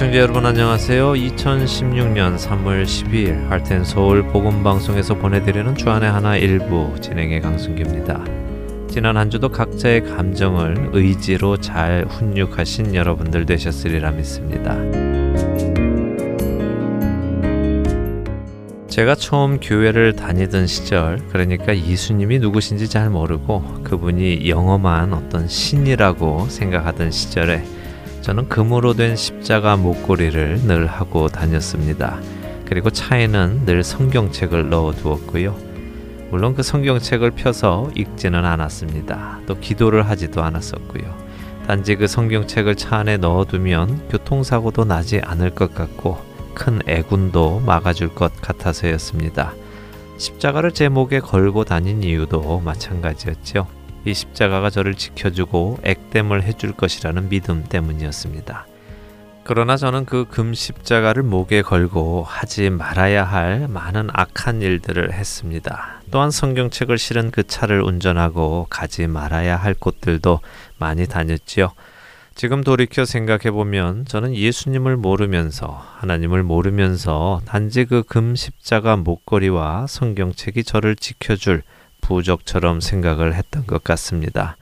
애청자 여러분 안녕하세요. 2016년 3월 12일 할텐 서울 복음 방송에서 보내드리는 주안의 하나 일부 진행의 강승규입니다. 지난 한 주도 각자의 감정을 의지로 잘 훈육하신 여러분들 되셨으리라 믿습니다. 제가 처음 교회를 다니던 시절, 그러니까 예수님이 누구신지 잘 모르고 그분이 영험한 어떤 신이라고 생각하던 시절에 저는 금으로 된 십자가 목걸이를 늘 하고 다녔습니다. 그리고 차에는 늘 성경책을 넣어 두었고요. 물론 그 성경책을 펴서 읽지는 않았습니다. 또 기도를 하지도 않았었고요. 단지 그 성경책을 차 안에 넣어두면 교통사고도 나지 않을 것 같고 큰 애군도 막아줄 것 같아서였습니다. 십자가를 제 목에 걸고 다닌 이유도 마찬가지였죠. 이 십자가가 저를 지켜주고 액땜을 해줄 것이라는 믿음 때문이었습니다. 그러나 저는 그 금 십자가를 목에 걸고 하지 말아야 할 많은 악한 일들을 했습니다. 또한 성경책을 실은 그 차를 운전하고 가지 말아야 할 곳들도 많이 다녔지요. 지금 돌이켜 생각해 보면 저는 예수님을 모르면서 하나님을 모르면서 단지 그 금 십자가 목걸이와 성경책이 저를 지켜줄 부적처럼 생각을 했던 것 같습니다.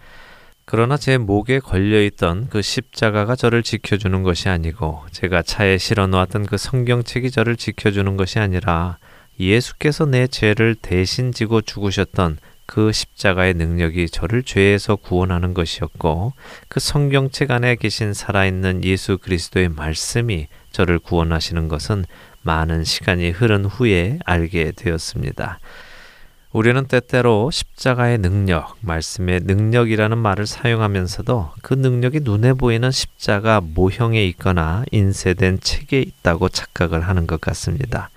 그러나 제 목에 걸려 있던 그 십자가가 저를 지켜주는 것이 아니고 제가 차에 실어 놓았던 그 성경책이 저를 지켜주는 것이 아니라 예수께서 내 죄를 대신 지고 죽으셨던 그 십자가의 능력이 저를 죄에서 구원하는 것이었고 그 성경책 안에 계신 살아있는 예수 그리스도의 말씀이 저를 구원하시는 것은 많은 시간이 흐른 후에 알게 되었습니다. 우리는 때때로 십자가의 능력, 말씀의 능력이라는 말을 사용하면서도 그 능력이 눈에 보이는 십자가 모형에 있거나 인쇄된 책에 있다고 착각을 하는 것 같습니다.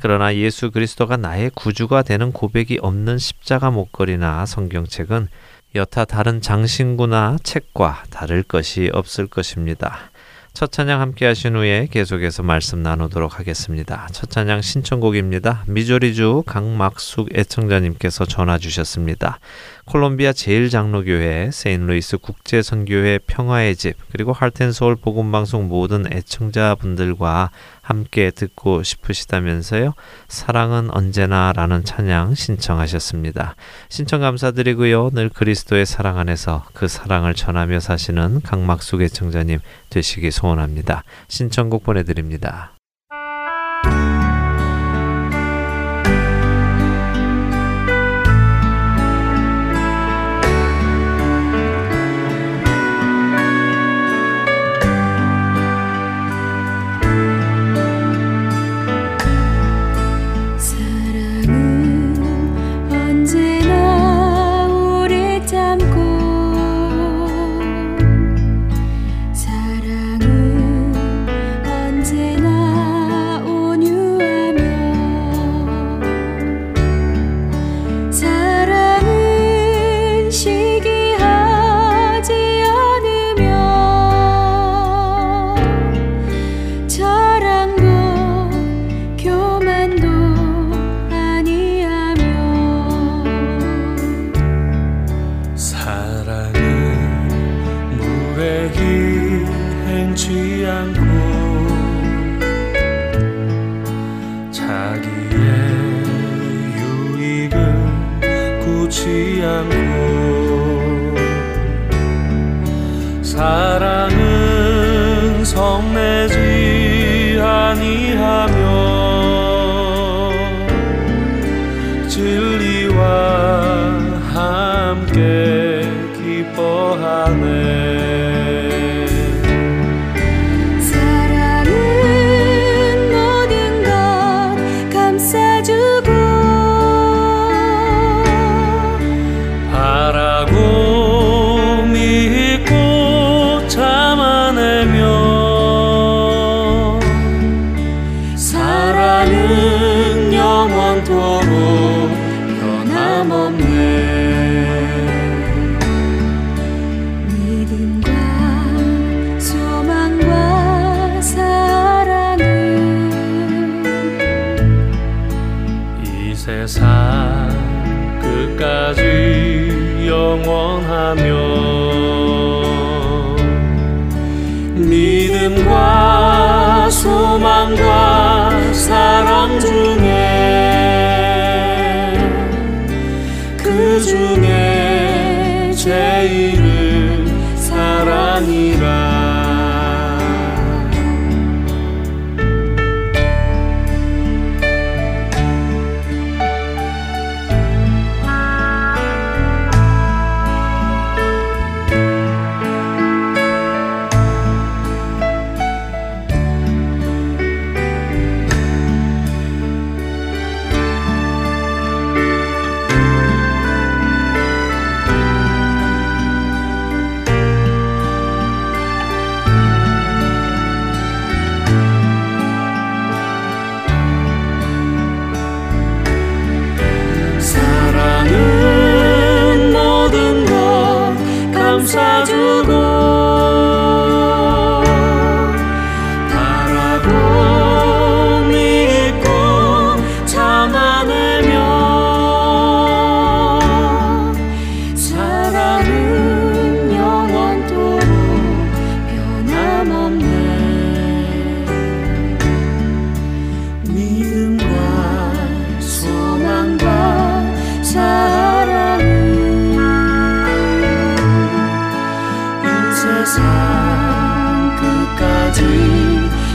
그러나 예수 그리스도가 나의 구주가 되는 고백이 없는 십자가 목걸이나 성경책은 여타 다른 장신구나 책과 다를 것이 없을 것입니다. 첫 찬양 함께 하신 후에 계속해서 말씀 나누도록 하겠습니다. 첫 찬양 신청곡입니다. 미조리주 강막숙 애청자님께서 전화 주셨습니다. 콜롬비아 제일장로교회, 세인루이스 국제선교회 평화의 집, 그리고 할텐서울 복음방송 모든 애청자분들과 함께 듣고 싶으시다면서요. 사랑은 언제나 라는 찬양 신청하셨습니다. 신청 감사드리고요. 늘 그리스도의 사랑 안에서 그 사랑을 전하며 사시는 강막숙 애청자님 되시기 소원합니다. 신청곡 보내드립니다. 믿음과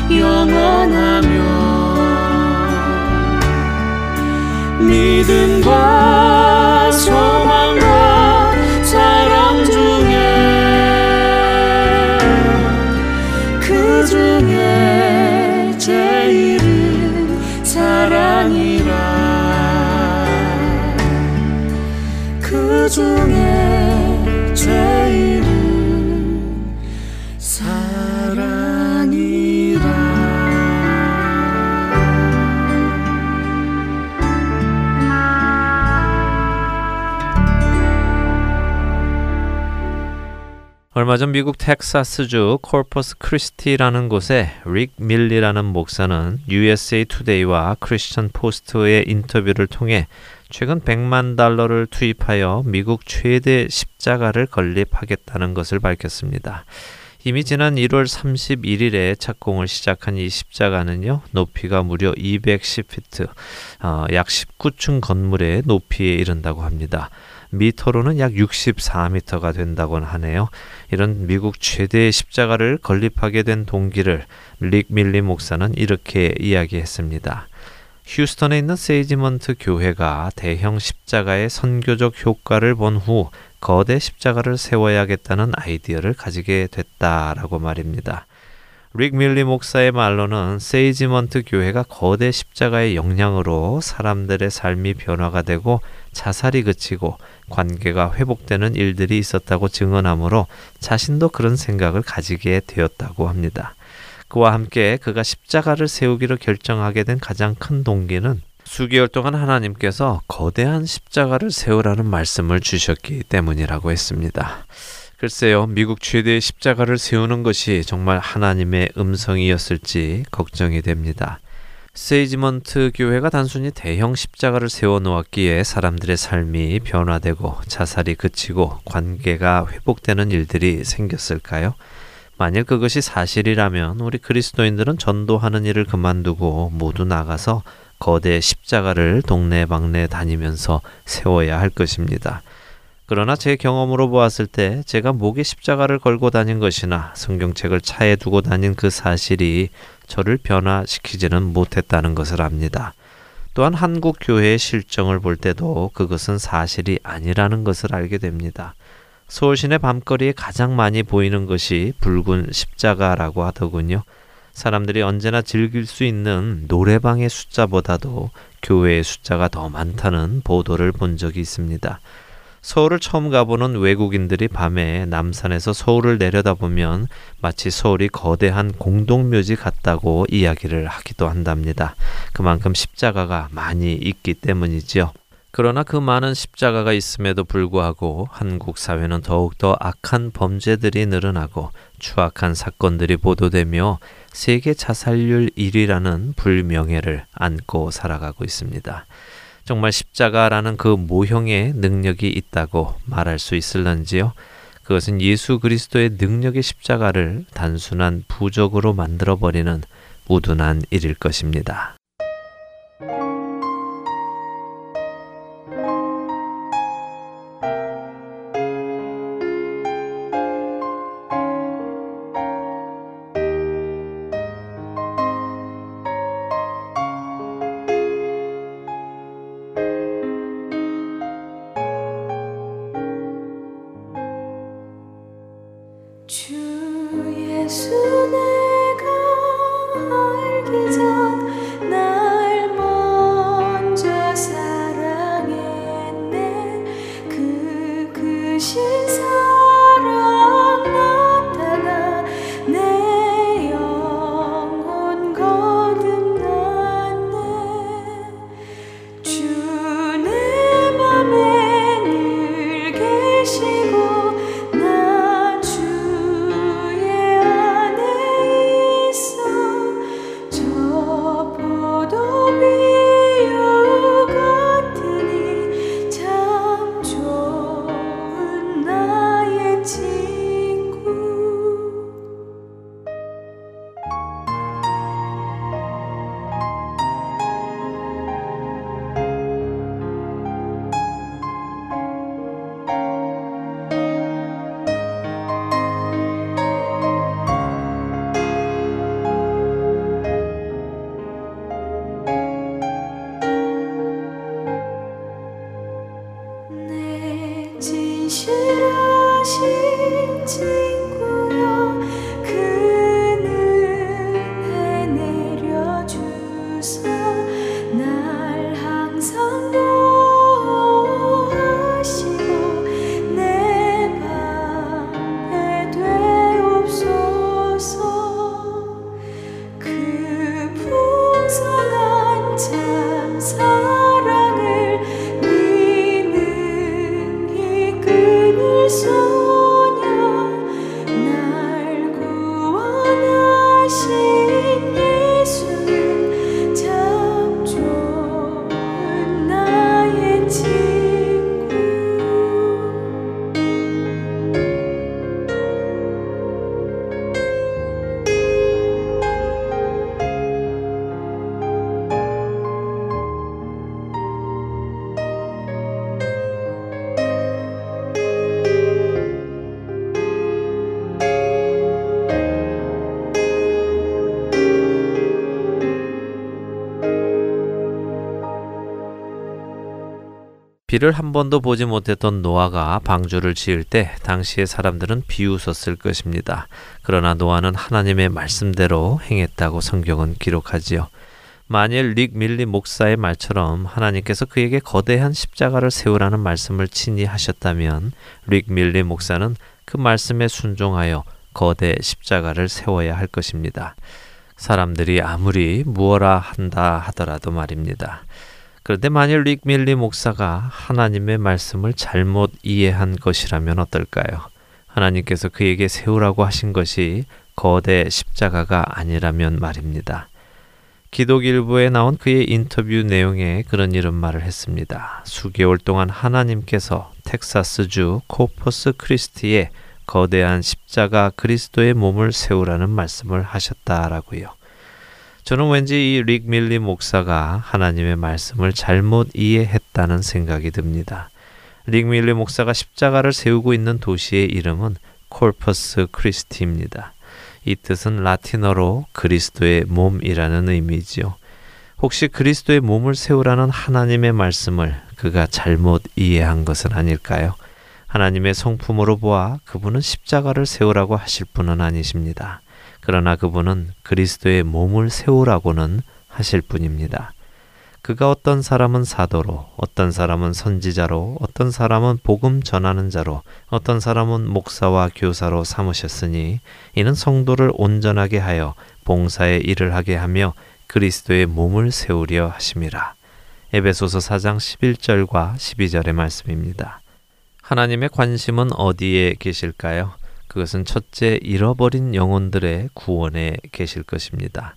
영원하며 믿음과 얼마 전 미국 텍사스주 코퍼스 크리스티라는 곳에 릭 밀리라는 목사는 USA 투데이와 크리스천 포스트의 인터뷰를 통해 최근 100만 달러를 투입하여 미국 최대 십자가를 건립하겠다는 것을 밝혔습니다. 이미 지난 1월 31일에 착공을 시작한 이 십자가는요, 높이가 무려 210피트, 어, 약 19층 건물의 높이에 이른다고 합니다. 미터로는 약 64미터가 된다고 하네요. 이런 미국 최대의 십자가를 건립하게 된 동기를 릭 밀리 목사는 이렇게 이야기했습니다. 휴스턴에 있는 세이지먼트 교회가 대형 십자가의 선교적 효과를 본 후 거대 십자가를 세워야겠다는 아이디어를 가지게 됐다라고 말입니다. 릭 밀리 목사의 말로는 세이지먼트 교회가 거대 십자가의 영향으로 사람들의 삶이 변화가 되고 자살이 그치고 관계가 회복되는 일들이 있었다고 증언하므로 자신도 그런 생각을 가지게 되었다고 합니다. 그와 함께 그가 십자가를 세우기로 결정하게 된 가장 큰 동기는 수개월 동안 하나님께서 거대한 십자가를 세우라는 말씀을 주셨기 때문이라고 했습니다. 글쎄요, 미국 최대의 십자가를 세우는 것이 정말 하나님의 음성이었을지 걱정이 됩니다. 세이지먼트 교회가 단순히 대형 십자가를 세워 놓았기에 사람들의 삶이 변화되고 자살이 그치고 관계가 회복되는 일들이 생겼을까요? 만일 그것이 사실이라면 우리 그리스도인들은 전도하는 일을 그만두고 모두 나가서 거대 십자가를 동네방네 다니면서 세워야 할 것입니다. 그러나 제 경험으로 보았을 때 제가 목에 십자가를 걸고 다닌 것이나 성경책을 차에 두고 다닌 그 사실이 저를 변화시키지는 못했다는 것을 압니다. 또한 한국 교회의 실정을 볼 때도 그것은 사실이 아니라는 것을 알게 됩니다. 서울 시내 밤거리에 가장 많이 보이는 것이 붉은 십자가라고 하더군요. 사람들이 언제나 즐길 수 있는 노래방의 숫자보다도 교회의 숫자가 더 많다는 보도를 본 적이 있습니다. 서울을 처음 가보는 외국인들이 밤에 남산에서 서울을 내려다보면 마치 서울이 거대한 공동묘지 같다고 이야기를 하기도 한답니다. 그만큼 십자가가 많이 있기 때문이지요. 그러나 그 많은 십자가가 있음에도 불구하고 한국 사회는 더욱더 악한 범죄들이 늘어나고 추악한 사건들이 보도되며 세계 자살률 1위라는 불명예를 안고 살아가고 있습니다. 정말 십자가라는 그 모형의 능력이 있다고 말할 수 있을런지요? 그것은 예수 그리스도의 능력의 십자가를 단순한 부적으로 만들어 버리는 우둔한 일일 것입니다. 비를 한 번도 보지 못했던 노아가 방주를 지을 때 당시의 사람들은 비웃었을 것입니다. 그러나 노아는 하나님의 말씀대로 행했다고 성경은 기록하지요. 만일 릭 밀리 목사의 말처럼 하나님께서 그에게 거대한 십자가를 세우라는 말씀을 친히 하셨다면 릭 밀리 목사는 그 말씀에 순종하여 거대 십자가를 세워야 할 것입니다. 사람들이 아무리 무어라 한다 하더라도 말입니다. 그런데 만일 릭 밀리 목사가 하나님의 말씀을 잘못 이해한 것이라면 어떨까요? 하나님께서 그에게 세우라고 하신 것이 거대 십자가가 아니라면 말입니다. 기독일보에 나온 그의 인터뷰 내용에 그런 이런 말을 했습니다. 수개월 동안 하나님께서 텍사스주 코퍼스 크리스티에 거대한 십자가 그리스도의 몸을 세우라는 말씀을 하셨다라고요. 저는 왠지 이 릭 밀리 목사가 하나님의 말씀을 잘못 이해했다는 생각이 듭니다. 릭 밀리 목사가 십자가를 세우고 있는 도시의 이름은 콜퍼스 크리스티입니다. 이 뜻은 라틴어로 그리스도의 몸이라는 의미지요. 혹시 그리스도의 몸을 세우라는 하나님의 말씀을 그가 잘못 이해한 것은 아닐까요? 하나님의 성품으로 보아 그분은 십자가를 세우라고 하실 분은 아니십니다. 그러나 그분은 그리스도의 몸을 세우라고는 하실 분입니다. 그가 어떤 사람은 사도로, 어떤 사람은 선지자로, 어떤 사람은 복음 전하는 자로, 어떤 사람은 목사와 교사로 삼으셨으니 이는 성도를 온전하게 하여 봉사의 일을 하게 하며 그리스도의 몸을 세우려 하심이라. 에베소서 4장 11절과 12절의 말씀입니다. 하나님의 관심은 어디에 계실까요? 그것은 첫째 잃어버린 영혼들의 구원에 계실 것입니다.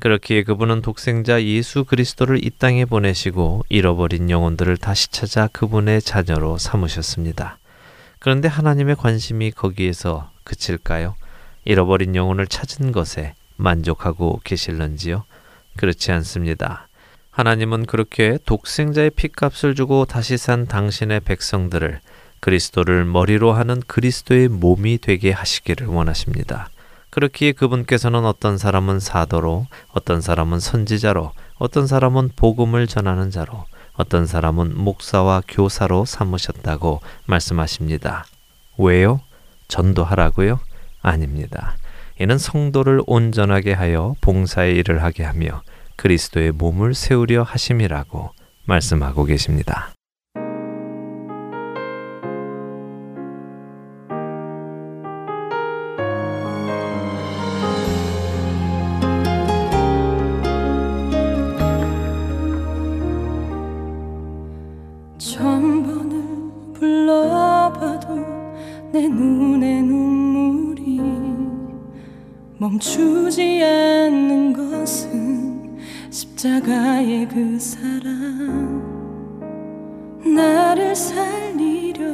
그렇기에 그분은 독생자 예수 그리스도를 이 땅에 보내시고 잃어버린 영혼들을 다시 찾아 그분의 자녀로 삼으셨습니다. 그런데 하나님의 관심이 거기에서 그칠까요? 잃어버린 영혼을 찾은 것에 만족하고 계실런지요? 그렇지 않습니다. 하나님은 그렇게 독생자의 피값을 주고 다시 산 당신의 백성들을 그리스도를 머리로 하는 그리스도의 몸이 되게 하시기를 원하십니다. 그렇기에 그분께서는 어떤 사람은 사도로, 어떤 사람은 선지자로, 어떤 사람은 복음을 전하는 자로, 어떤 사람은 목사와 교사로 삼으셨다고 말씀하십니다. 왜요? 전도하라고요? 아닙니다. 이는 성도를 온전하게 하여 봉사의 일을 하게 하며 그리스도의 몸을 세우려 하심이라고 말씀하고 계십니다. 사랑 나를 살리려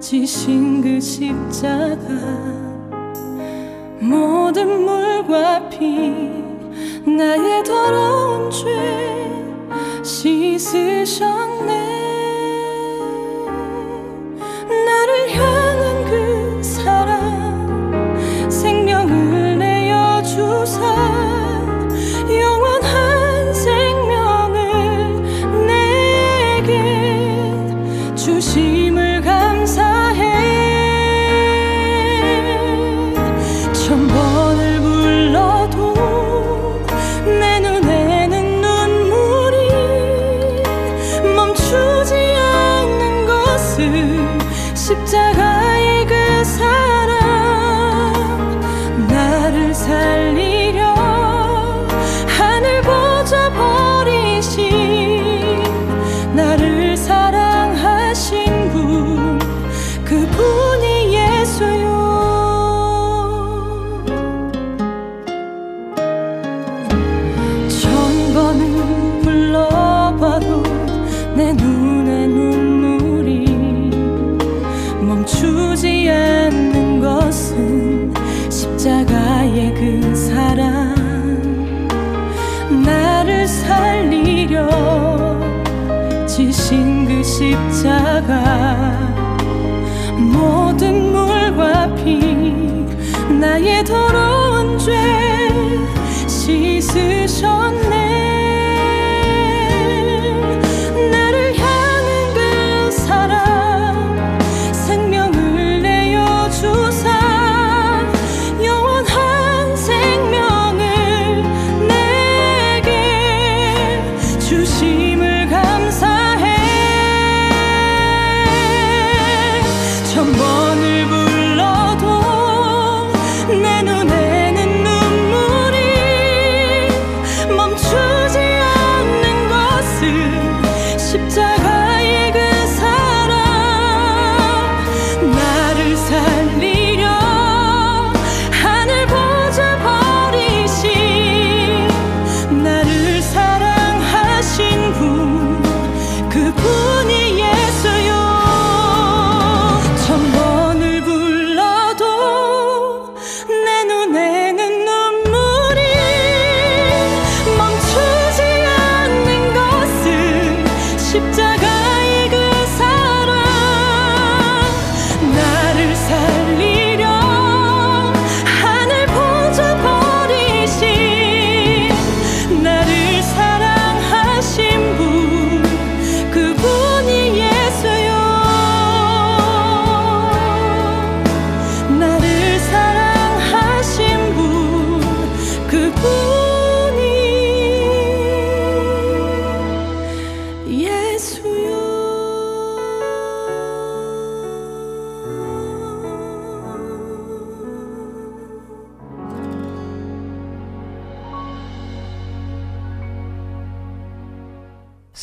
지신 그 십자가 모든 물과 피 나의 더러운 죄 씻으셨네 모든 물과 피 나의 더러운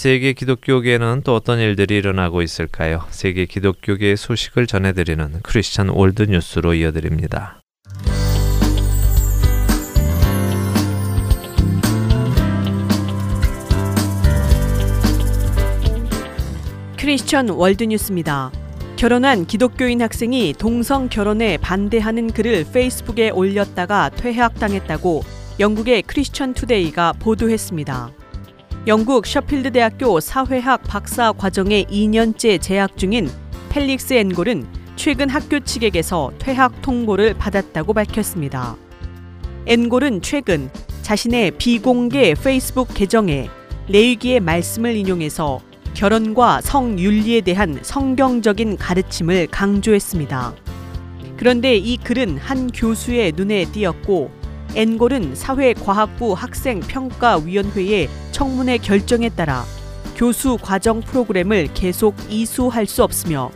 세계 기독교계에는 또 어떤 일들이 일어나고 있을까요? 세계 기독교계의 소식을 전해드리는 크리스천 월드 뉴스로 이어드립니다. 크리스천 월드뉴스입니다. 결혼한 기독교인 학생이 동성 결혼에 반대하는 글을 페이스북에 올렸다가 퇴학당했다고 영국의 크리스천 투데이가 보도했습니다. 영국 셰필드 대학교 사회학 박사 과정에 2년째 재학 중인 펠릭스 앤골은 최근 학교 측에게서 퇴학 통보를 받았다고 밝혔습니다. 앤골은 최근 자신의 비공개 페이스북 계정에 레위기의 말씀을 인용해서 결혼과 성윤리에 대한 성경적인 가르침을 강조했습니다. 그런데 이 글은 한 교수의 눈에 띄었고 앵골은 사회과학부 학생평가위원회의 청문회 결정에 따라 교수 과정 프로그램을 계속 이수할 수 없으며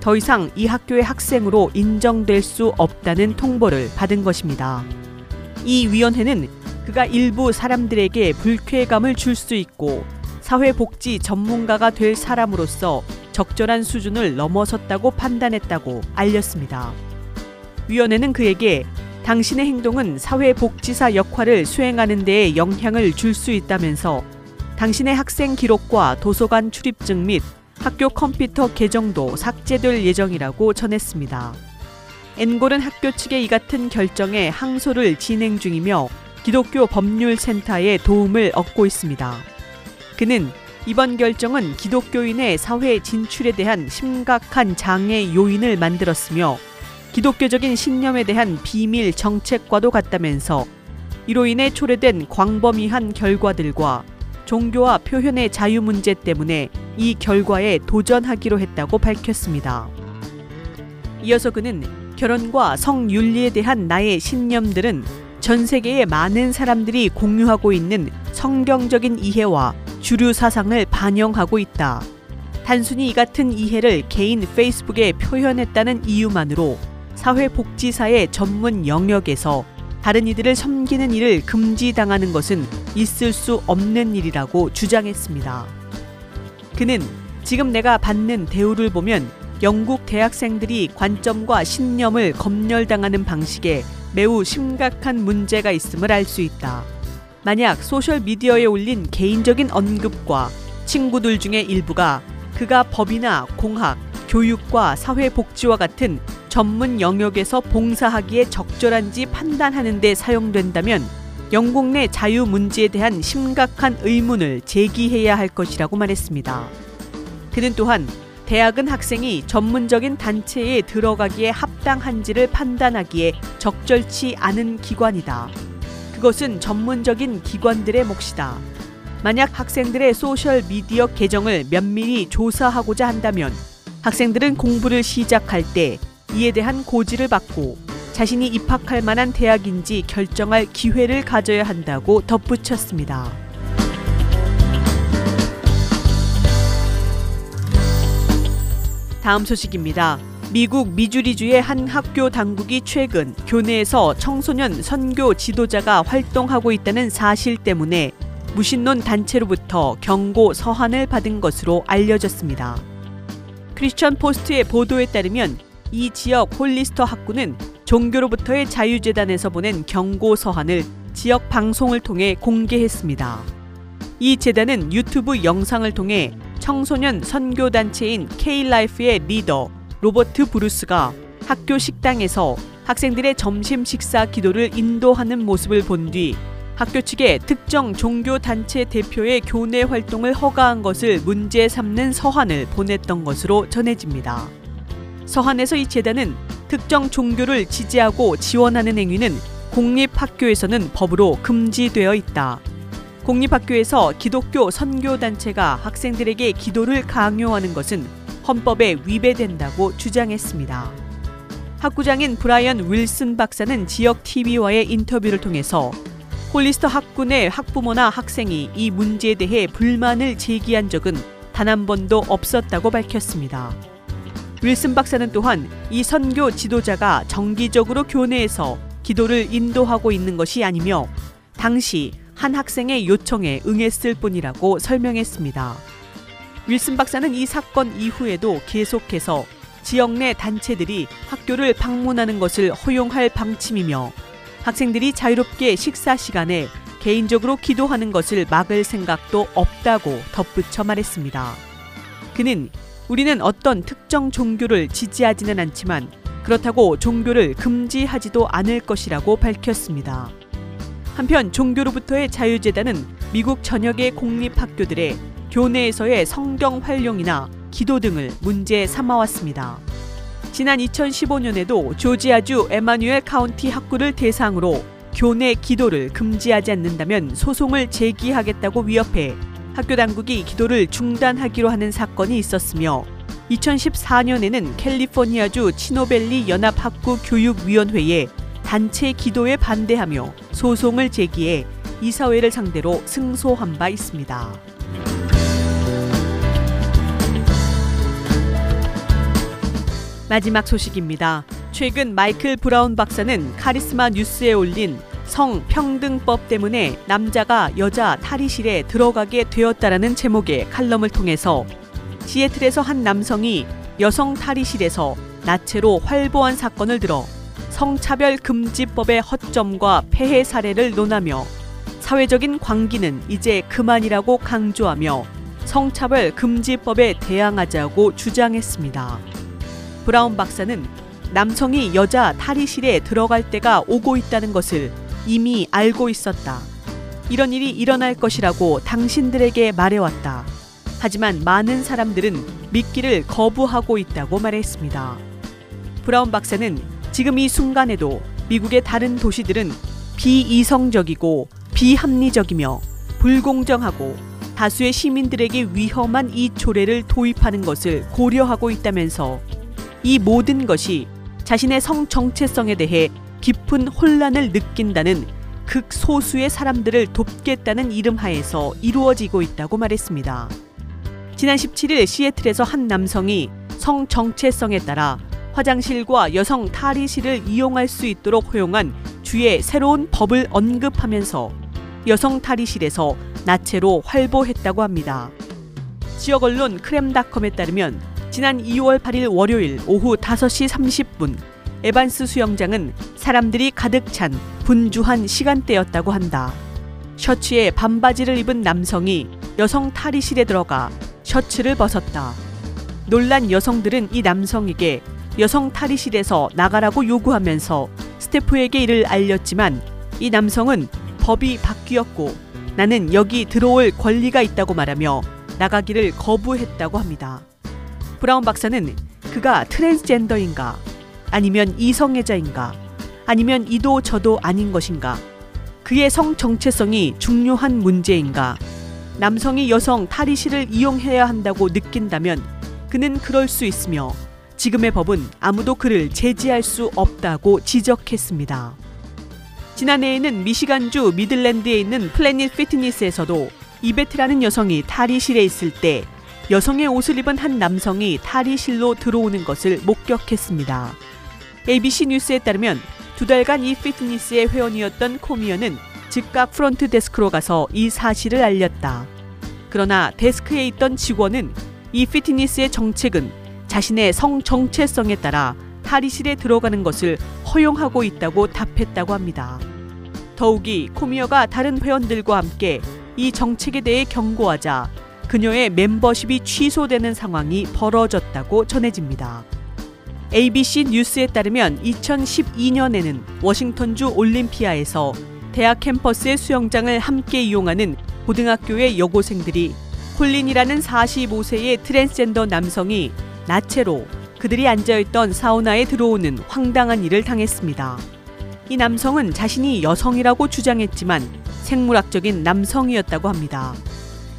더 이상 이 학교의 학생으로 인정될 수 없다는 통보를 받은 것입니다. 이 위원회는 그가 일부 사람들에게 불쾌감을 줄 수 있고 사회복지 전문가가 될 사람으로서 적절한 수준을 넘어섰다고 판단했다고 알렸습니다. 위원회는 그에게 당신의 행동은 사회복지사 역할을 수행하는 데에 영향을 줄 수 있다면서 당신의 학생 기록과 도서관 출입증 및 학교 컴퓨터 계정도 삭제될 예정이라고 전했습니다. 엔골은 학교 측의 이 같은 결정에 항소를 진행 중이며 기독교 법률센터의 도움을 얻고 있습니다. 그는 이번 결정은 기독교인의 사회 진출에 대한 심각한 장애 요인을 만들었으며 기독교적인 신념에 대한 비밀 정책과도 같다면서 이로 인해 초래된 광범위한 결과들과 종교와 표현의 자유 문제 때문에 이 결과에 도전하기로 했다고 밝혔습니다. 이어서 그는 결혼과 성윤리에 대한 나의 신념들은 전 세계의 많은 사람들이 공유하고 있는 성경적인 이해와 주류 사상을 반영하고 있다. 단순히 이 같은 이해를 개인 페이스북에 표현했다는 이유만으로 사회복지사의 전문 영역에서 다른 이들을 섬기는 일을 금지당하는 것은 있을 수 없는 일이라고 주장했습니다. 그는 지금 내가 받는 대우를 보면 영국 대학생들이 관점과 신념을 검열당하는 방식에 매우 심각한 문제가 있음을 알 수 있다. 만약 소셜미디어에 올린 개인적인 언급과 친구들 중에 일부가 그가 법이나 공학, 교육과 사회복지와 같은 전문 영역에서 봉사하기에 적절한지 판단하는 데 사용된다면 영국 내 자유 문제에 대한 심각한 의문을 제기해야 할 것이라고 말했습니다. 그는 또한 대학은 학생이 전문적인 단체에 들어가기에 합당한지를 판단하기에 적절치 않은 기관이다. 그것은 전문적인 기관들의 몫이다. 만약 학생들의 소셜 미디어 계정을 면밀히 조사하고자 한다면 학생들은 공부를 시작할 때 이에 대한 고지를 받고 자신이 입학할 만한 대학인지 결정할 기회를 가져야 한다고 덧붙였습니다. 다음 소식입니다. 미국 미주리주의 한 학교 당국이 최근 교내에서 청소년 선교 지도자가 활동하고 있다는 사실 때문에 무신론 단체로부터 경고 서한을 받은 것으로 알려졌습니다. 크리스천 포스트의 보도에 따르면 이 지역 홀리스터 학구는 종교로부터의 자유재단에서 보낸 경고 서한을 지역 방송을 통해 공개했습니다. 이 재단은 유튜브 영상을 통해 청소년 선교단체인 K-라이프의 리더 로버트 브루스가 학교 식당에서 학생들의 점심 식사 기도를 인도하는 모습을 본 뒤 학교 측에 특정 종교 단체 대표의 교내 활동을 허가한 것을 문제 삼는 서한을 보냈던 것으로 전해집니다. 서한에서 이 재단은 특정 종교를 지지하고 지원하는 행위는 공립학교에서는 법으로 금지되어 있다. 공립학교에서 기독교 선교단체가 학생들에게 기도를 강요하는 것은 헌법에 위배된다고 주장했습니다. 학구장인 브라이언 윌슨 박사는 지역 TV와의 인터뷰를 통해서 홀리스터 학군의 학부모나 학생이 이 문제에 대해 불만을 제기한 적은 단 한 번도 없었다고 밝혔습니다. 윌슨 박사는 또한 이 선교 지도자가 정기적으로 교내에서 기도를 인도하고 있는 것이 아니며 당시 한 학생의 요청에 응했을 뿐이라고 설명했습니다. 윌슨 박사는 이 사건 이후에도 계속해서 지역 내 단체들이 학교를 방문하는 것을 허용할 방침이며 학생들이 자유롭게 식사 시간에 개인적으로 기도하는 것을 막을 생각도 없다고 덧붙여 말했습니다. 그는 우리는 어떤 특정 종교를 지지하지는 않지만 그렇다고 종교를 금지하지도 않을 것이라고 밝혔습니다. 한편 종교로부터의 자유재단은 미국 전역의 공립학교들의 교내에서의 성경 활용이나 기도 등을 문제 삼아왔습니다. 지난 2015년에도 조지아주 에마뉴엘 카운티 학구를 대상으로 교내 기도를 금지하지 않는다면 소송을 제기하겠다고 위협해 학교 당국이 기도를 중단하기로 하는 사건이 있었으며 2014년에는 캘리포니아주 치노벨리 연합학구 교육위원회에 단체 기도에 반대하며 소송을 제기해 이사회를 상대로 승소한 바 있습니다. 마지막 소식입니다. 최근 마이클 브라운 박사는 카리스마 뉴스에 올린 성평등법 때문에 남자가 여자 탈의실에 들어가게 되었다라는 제목의 칼럼을 통해서 시애틀에서 한 남성이 여성 탈의실에서 나체로 활보한 사건을 들어 성차별 금지법의 허점과 폐해 사례를 논하며 사회적인 광기는 이제 그만이라고 강조하며 성차별 금지법에 대항하자고 주장했습니다. 브라운 박사는 남성이 여자 탈의실에 들어갈 때가 오고 있다는 것을 이미 알고 있었다. 이런 일이 일어날 것이라고 당신들에게 말해왔다. 하지만 많은 사람들은 믿기를 거부하고 있다고 말했습니다. 브라운 박사는 지금 이 순간에도 미국의 다른 도시들은 비이성적이고 비합리적이며 불공정하고 다수의 시민들에게 위험한 이 조례를 도입하는 것을 고려하고 있다면서 이 모든 것이 자신의 성 정체성에 대해 깊은 혼란을 느낀다는 극소수의 사람들을 돕겠다는 이름 하에서 이루어지고 있다고 말했습니다. 지난 17일 시애틀에서 한 남성이 성 정체성에 따라 화장실과 여성 탈의실을 이용할 수 있도록 허용한 주의 새로운 법을 언급하면서 여성 탈의실에서 나체로 활보했다고 합니다. 지역 언론 크렘닷컴에 따르면 지난 2월 8일 월요일 오후 5시 30분 에반스 수영장은 사람들이 가득 찬 분주한 시간대였다고 한다. 셔츠에 반바지를 입은 남성이 여성 탈의실에 들어가 셔츠를 벗었다. 놀란 여성들은 이 남성에게 여성 탈의실에서 나가라고 요구하면서 스태프에게 이를 알렸지만 이 남성은 법이 바뀌었고 나는 여기 들어올 권리가 있다고 말하며 나가기를 거부했다고 합니다. 브라운 박사는 그가 트랜스젠더인가 아니면 이성애자인가 아니면 이도 저도 아닌 것인가 그의 성 정체성이 중요한 문제인가 남성이 여성 탈의실을 이용해야 한다고 느낀다면 그는 그럴 수 있으며 지금의 법은 아무도 그를 제지할 수 없다고 지적했습니다. 지난해에는 미시간주 미들랜드에 있는 플래닛 피트니스에서도 이베트라는 여성이 탈의실에 있을 때 여성의 옷을 입은 한 남성이 탈의실로 들어오는 것을 목격했습니다. ABC 뉴스에 따르면 두 달간 이 피트니스의 회원이었던 코미어는 즉각 프론트 데스크로 가서 이 사실을 알렸다. 그러나 데스크에 있던 직원은 이 피트니스의 정책은 자신의 성 정체성에 따라 탈의실에 들어가는 것을 허용하고 있다고 답했다고 합니다. 더욱이 코미어가 다른 회원들과 함께 이 정책에 대해 경고하자 그녀의 멤버십이 취소되는 상황이 벌어졌다고 전해집니다. ABC 뉴스에 따르면 2012년에는 워싱턴주 올림피아에서 대학 캠퍼스의 수영장을 함께 이용하는 고등학교의 여고생들이 콜린이라는 45세의 트랜스젠더 남성이 나체로 그들이 앉아있던 사우나에 들어오는 황당한 일을 당했습니다. 이 남성은 자신이 여성이라고 주장했지만 생물학적인 남성이었다고 합니다.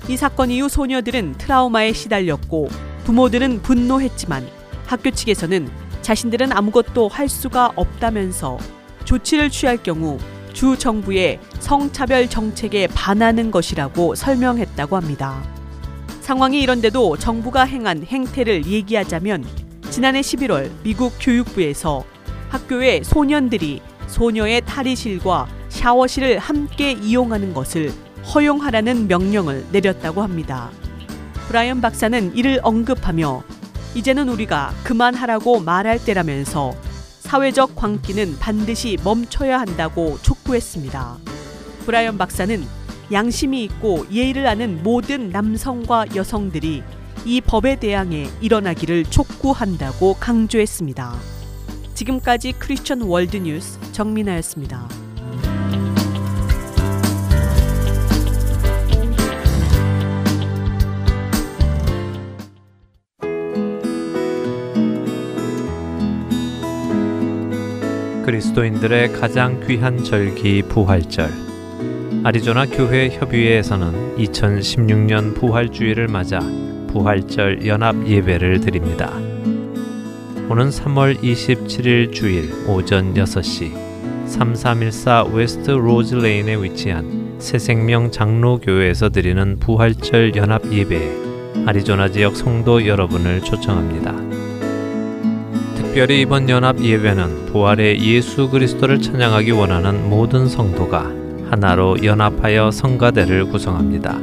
이 사건 이후 소녀들은 트라우마에 시달렸고 부모들은 분노했지만 학교 측에서는 자신들은 아무것도 할 수가 없다면서 조치를 취할 경우 주 정부의 성차별 정책에 반하는 것이라고 설명했다고 합니다. 상황이 이런데도 정부가 행한 행태를 얘기하자면 지난해 11월 미국 교육부에서 학교에 소년들이 소녀의 탈의실과 샤워실을 함께 이용하는 것을 허용하라는 명령을 내렸다고 합니다. 브라이언 박사는 이를 언급하며 이제는 우리가 그만하라고 말할 때라면서 사회적 광기는 반드시 멈춰야 한다고 촉구했습니다. 브라이언 박사는 양심이 있고 예의를 아는 모든 남성과 여성들이 이 법에 대항해 일어나기를 촉구한다고 강조했습니다. 지금까지 크리스천 월드뉴스 정민아였습니다. 그리스도인들의 가장 귀한 절기 부활절. 아리조나 교회 협의회에서는 2016년 부활주일을 맞아 부활절 연합 예배를 드립니다. 오는 3월 27일 주일 오전 6시 3314 웨스트 로즈 레인에 위치한 새생명 장로교회에서 드리는 부활절 연합 예배에 아리조나 지역 성도 여러분을 초청합니다. 특별히 이번 연합 예배는 부활의 예수 그리스도를 찬양하기 원하는 모든 성도가 하나로 연합하여 성가대를 구성합니다.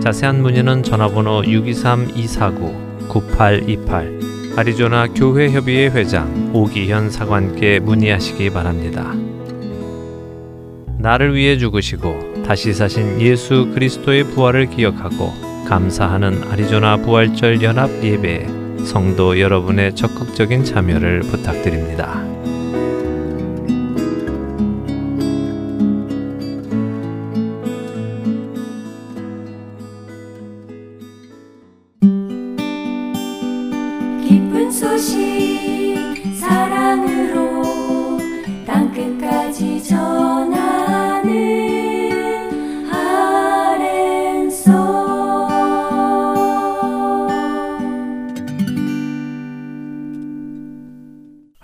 자세한 문의는 전화번호 623-249-9828 아리조나 교회협의회 회장 오기현 사관께 문의하시기 바랍니다. 나를 위해 죽으시고 다시 사신 예수 그리스도의 부활을 기억하고 감사하는 아리조나 부활절 연합 예배에 성도 여러분의 적극적인 참여를 부탁드립니다.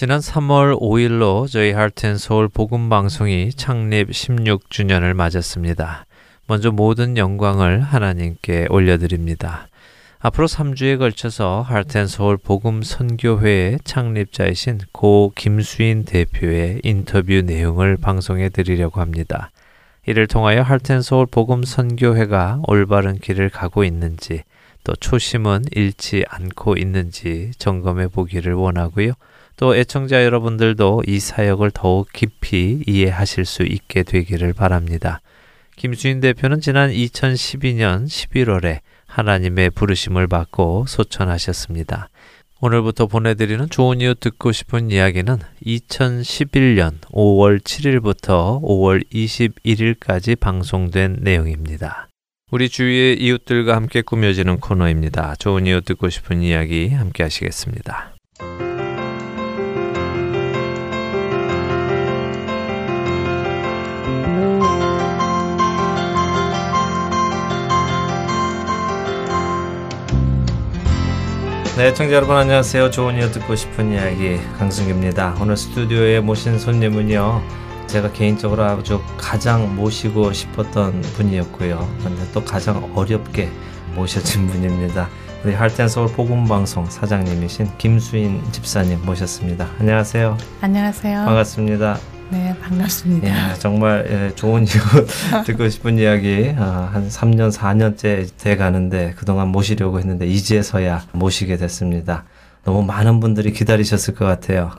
지난 3월 5일로 저희 하트앤서울 복음 방송이 창립 16주년을 맞았습니다. 먼저 모든 영광을 하나님께 올려드립니다. 앞으로 3주에 걸쳐서 하트앤서울 복음 선교회의 창립자이신 고 김수인 대표의 인터뷰 내용을 방송해 드리려고 합니다. 이를 통하여 하트앤서울 복음 선교회가 올바른 길을 가고 있는지 또 초심은 잃지 않고 있는지 점검해 보기를 원하고요. 또 애청자 여러분들도 이 사역을 더욱 깊이 이해하실 수 있게 되기를 바랍니다. 김수인 대표는 지난 2012년 11월에 하나님의 부르심을 받고 소천하셨습니다. 오늘부터 보내드리는 좋은 이유 듣고 싶은 이야기는 2011년 5월 7일부터 5월 21일까지 방송된 내용입니다. 우리 주위의 이웃들과 함께 꾸며지는 코너입니다. 좋은 이유 듣고 싶은 이야기 함께 하시겠습니다. 네, 청자 여러분 안녕하세요. 좋은 이유 듣고 싶은 이야기 강승규입니다. 오늘 스튜디오에 모신 손님은요. 제가 개인적으로 아주 가장 모시고 싶었던 분이었고요. 근데 또 가장 어렵게 모셔진 분입니다. 우리 할텐서울 복음방송 사장님이신 김수인 집사님 모셨습니다. 안녕하세요. 안녕하세요. 반갑습니다. 네, 반갑습니다. 야, 정말 예, 좋은 이유 듣고 싶은 이야기 어, 한 3년, 4년째 돼 가는데 그동안 모시려고 했는데 이제서야 모시게 됐습니다. 너무 많은 분들이 기다리셨을 것 같아요.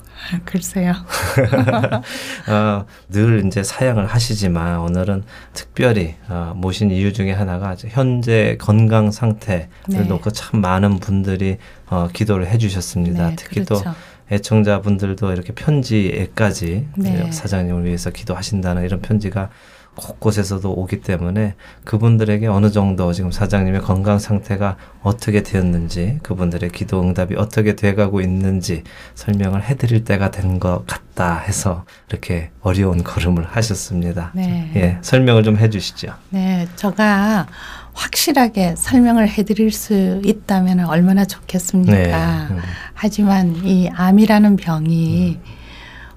글쎄요. 어, 늘 이제 사양을 하시지만 오늘은 특별히 어, 모신 이유 중에 하나가 현재 건강 상태를 네. 놓고 참 많은 분들이 어, 기도를 해주셨습니다. 네, 특히 그렇죠. 또 애청자분들도 이렇게 편지에까지 네. 사장님을 위해서 기도하신다는 이런 편지가 곳곳에서도 오기 때문에 그분들에게 어느 정도 지금 사장님의 건강 상태가 어떻게 되었는지 그분들의 기도 응답이 어떻게 돼가고 있는지 설명을 해드릴 때가 된 것 같다 해서 이렇게 어려운 걸음을 하셨습니다. 네. 예, 설명을 좀 해주시죠. 네, 제가 확실하게 설명을 해드릴 수 있다면 얼마나 좋겠습니까? 네. 음. 하지만 이 암이라는 병이 음.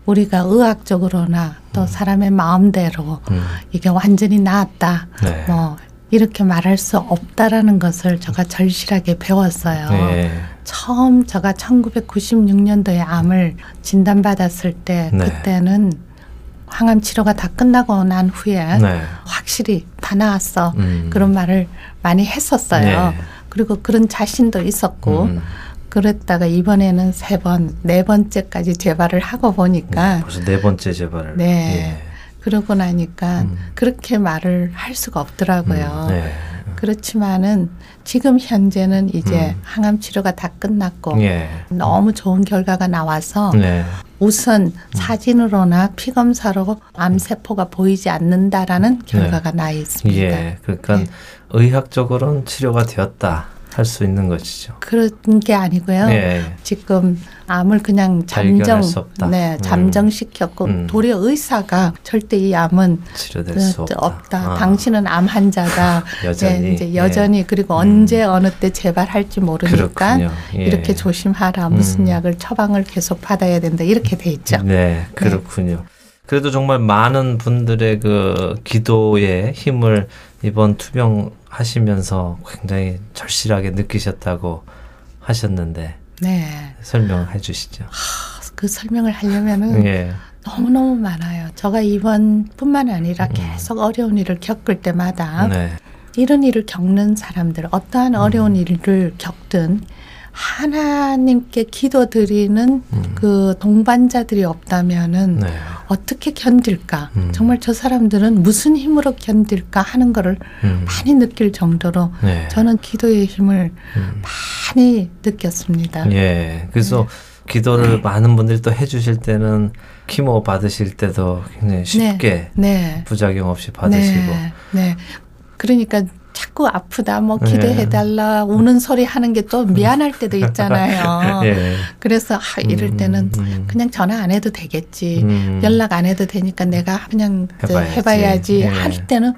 우리가 의학적으로나 또 음. 사람의 마음대로 음. 이게 완전히 나았다. 네. 뭐 이렇게 말할 수 없다라는 것을 제가 절실하게 배웠어요. 네. 처음 제가 1996년도에 암을 진단받았을 때 네. 그때는 항암 치료가 다 끝나고 난 후에 네. 확실히 다 나았어. 음. 그런 말을 많이 했었어요. 네. 그리고 그런 자신도 있었고 음. 그랬다가 이번에는 세 번, 네 번째까지 재발을 하고 보니까 벌써 네 번째 재발을. 네. 그러고 나니까 음. 그렇게 말을 할 수가 없더라고요. 예. 네. 그렇지만은 지금 현재는 이제 음. 항암 치료가 다 끝났고 예. 너무 좋은 결과가 나와서 네. 우선 사진으로나 피 검사로 암 세포가 보이지 않는다라는 결과가 나 있습니다. 예. 그러니까 네. 의학적으로는 치료가 되었다 할 수 있는 것이죠. 그런 게 아니고요. 예. 지금 암을 그냥 잠정, 수 없다. 네, 음. 잠정시켰고 음. 도리어 의사가 절대 이 암은 치료될 수 네, 없다. 아. 당신은 암 환자다. 여전히. 네, 이제 여전히 그리고 음. 언제 어느 때 재발할지 모르니까. 예. 이렇게 조심하라. 무슨 음. 약을 처방을 계속 받아야 된다. 이렇게 돼 있죠. 네, 그렇군요. 그래도 정말 많은 분들의 그 기도의 힘을 이번 투병 하시면서 굉장히 절실하게 느끼셨다고 하셨는데 네. 설명해 주시죠. 그 설명을 하려면은 예. 너무너무 많아요. 제가 이번뿐만 아니라 계속 어려운 일을 겪을 때마다 음. 네. 이런 일을 겪는 사람들, 어떠한 어려운 일을 겪든 하나님께 기도드리는 음. 그 동반자들이 없다면은 네. 어떻게 견딜까? 음. 정말 저 사람들은 무슨 힘으로 견딜까 하는 거를 음. 많이 느낄 정도로 네. 저는 기도의 힘을 음. 많이 느꼈습니다. 예. 그래서 기도를 많은 분들이 또 해주실 때는 키모 받으실 때도 굉장히 쉽게 네. 부작용 없이 받으시고. 네. 네. 그러니까 자꾸 아프다, 뭐 네. 기도해달라, 우는 소리 하는 게또 미안할 때도 있잖아요. 예. 그래서 아, 이럴 음, 때는 음. 그냥 전화 안 해도 되겠지. 음. 연락 안 해도 되니까 내가 그냥 해봐야지. 해봐야지 예. 할 때는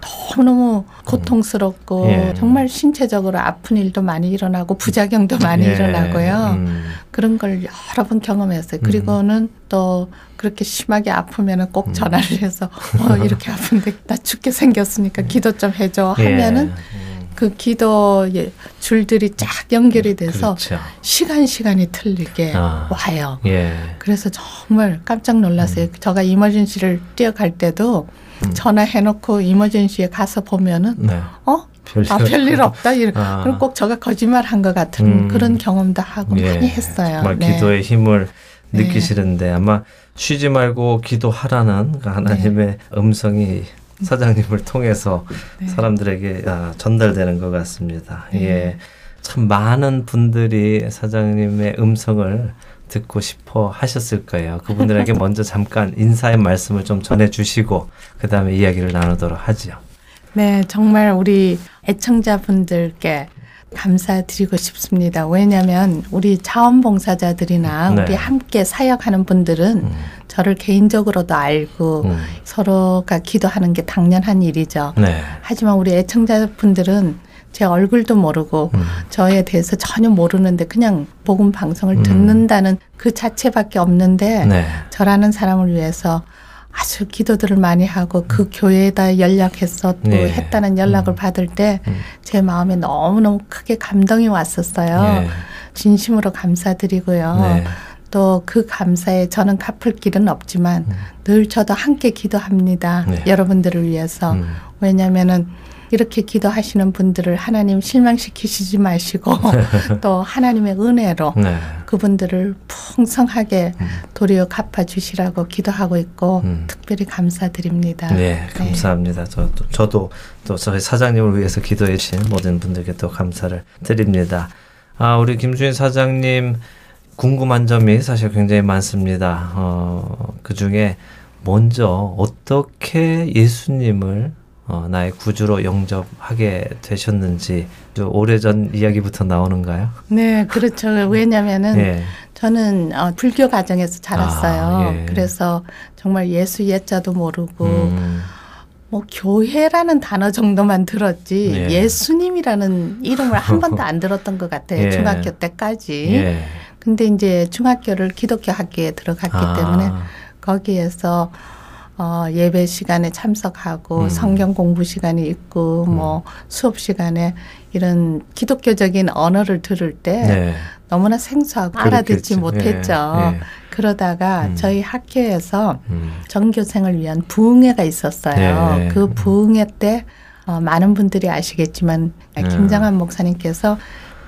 너무너무 고통스럽고 예. 정말 신체적으로 아픈 일도 많이 일어나고 부작용도 많이 예. 일어나고요. 음. 그런 걸 여러 번 경험했어요. 그리고는 또 그렇게 심하게 아프면은 음. 꼭 전화를 해서 어 이렇게 아픈데 나 죽게 생겼으니까 기도 좀 해줘 하면은 예. 그 기도 예, 줄들이 쫙 연결이 돼서 그렇죠. 시간 시간이 틀리게 아. 와요. 예. 그래서 정말 깜짝 놀랐어요. 제가 이머전시를 뛰어갈 때도 음. 전화해놓고 이머전시에 가서 보면은 네. 어? 별일 아, 별일 없다. 이런. 아. 그럼 꼭 제가 거짓말 한 것 같은 음. 그런 경험도 하고 예. 많이 했어요. 정말 네. 기도의 힘을 네. 느끼시는데 아마 쉬지 말고 기도하라는 그 하나님의 네. 음성이 사장님을 통해서 네. 사람들에게 아, 전달되는 것 같습니다. 네. 예. 참 많은 분들이 사장님의 음성을 듣고 싶어 하셨을 거예요. 그분들에게 먼저 잠깐 인사의 말씀을 좀 전해 주시고 그 다음에 이야기를 나누도록 하죠. 네, 정말 우리 애청자분들께 감사드리고 싶습니다. 왜냐하면 우리 자원봉사자들이나 네. 우리 함께 사역하는 분들은 음. 저를 개인적으로도 알고 음. 서로가 기도하는 게 당연한 일이죠. 네. 하지만 우리 애청자분들은 제 얼굴도 모르고 음. 저에 대해서 전혀 모르는데 그냥 복음 방송을 음. 듣는다는 그 자체밖에 없는데 네. 저라는 사람을 위해서 아주 기도들을 많이 하고 그 교회에다 연락해서 또 음. 네. 했다는 연락을 음. 받을 때 음. 제 마음에 너무너무 크게 감동이 왔었어요. 예. 진심으로 감사드리고요. 네. 또그 감사에 저는 갚을 길은 없지만 늘 저도 함께 기도합니다. 음. 네. 여러분들을 위해서. 음. 왜냐하면은 이렇게 기도하시는 분들을 하나님 실망시키시지 마시고 또 하나님의 은혜로 네. 그분들을 풍성하게 음. 도리어 갚아주시라고 기도하고 있고 음. 특별히 감사드립니다. 네, 감사합니다. 저도, 저도 또 저희 사장님을 위해서 기도해 주신 모든 분들께 또 감사를 드립니다. 아, 우리 김주인 사장님 궁금한 점이 사실 굉장히 많습니다. 어, 그 중에 먼저 어떻게 예수님을 어, 나의 구주로 영접하게 되셨는지 좀 오래전 이야기부터 나오는가요? 네, 그렇죠. 왜냐면은 예. 저는 어, 불교 가정에서 자랐어요. 아, 예. 그래서 정말 예수 예자도 모르고 음, 뭐 교회라는 단어 정도만 들었지 예. 예. 수님이라는 이름을 한 번도 안 들었던 것 같아요. 예. 중학교 때까지. 예. 근데 이제 중학교를 기독교 학교에 들어갔기 아, 때문에 거기에서 어, 예배 시간에 참석하고 음. 성경 공부 시간이 있고 뭐 수업 시간에 이런 기독교적인 언어를 들을 때 네. 너무나 생소하고 알아듣지 그렇겠죠. 못했죠. 예, 예. 그러다가 음. 저희 학교에서 음. 전교생을 위한 부흥회가 있었어요. 네. 그 부흥회 때 어, 많은 분들이 아시겠지만 음. 김장한 목사님께서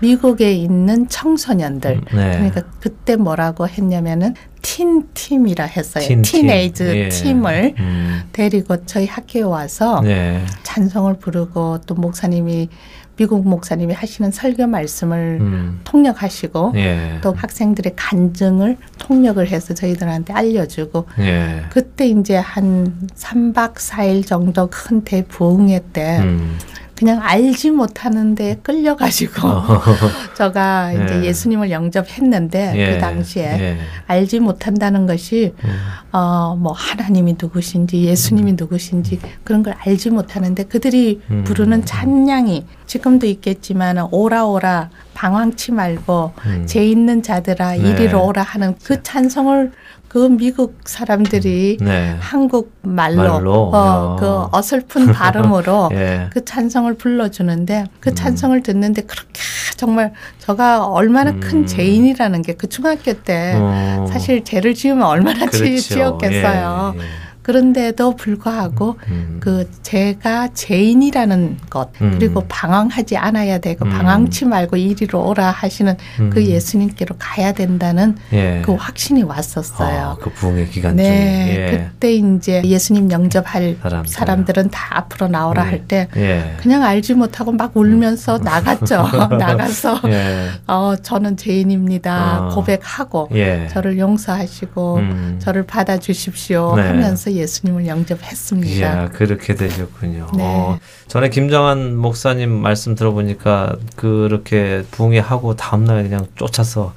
미국에 있는 청소년들 네. 그러니까 그때 뭐라고 했냐면은 틴 팀이라 했어요. 틴 팀. 티네이즈 예. 팀을 음. 데리고 저희 학교에 와서 네. 찬송을 부르고 또 목사님이 미국 목사님이 하시는 설교 말씀을 음. 통역하시고 예. 또 학생들의 간증을 통역을 해서 저희들한테 알려주고 예. 그때 이제 한 3박 4일 정도 큰 대부흥회 때 음. 그냥 알지 못하는데 끌려가지고 제가 이제 예. 예수님을 영접했는데 예. 그 당시에 예. 알지 못한다는 것이 음. 어뭐 하나님이 누구신지 예수님이 누구신지 그런 걸 알지 못하는데 그들이 음. 부르는 찬양이 지금도 있겠지만 오라 오라 방황치 말고 음. 죄 있는 자들아 네. 이리로 오라 하는 그 찬송을 그 미국 사람들이 네. 한국 말로, 말로? 어, 야. 그 어설픈 발음으로 예. 그 찬성을 불러주는데 그 음. 찬성을 듣는데 그렇게 정말 제가 얼마나 음. 큰 죄인이라는 게 그 중학교 때 어. 사실 죄를 지으면 얼마나 지, 그렇죠. 지었겠어요. 예. 예. 그런데도 불구하고 음. 그 제가 죄인이라는 것 음. 그리고 방황하지 않아야 되고 음. 방황치 말고 이리로 오라 하시는 음. 그 예수님께로 가야 된다는 예. 그 확신이 왔었어요. 아, 그 부흥의 기간 네, 중에. 예. 그때 이제 예수님 영접할 사람들. 사람들은 다 앞으로 나오라 네. 할때 예. 그냥 알지 못하고 막 울면서 나갔죠. 나가서 예. 어 저는 죄인입니다. 아. 고백하고 예. 저를 용서하시고 음. 저를 받아주십시오 네. 하면서 예수님을 영접했습니다. 이야, 그렇게 되셨군요. 네. 어, 전에 김정한 목사님 말씀 들어보니까 그렇게 부흥회하고 다음날 그냥 쫓아서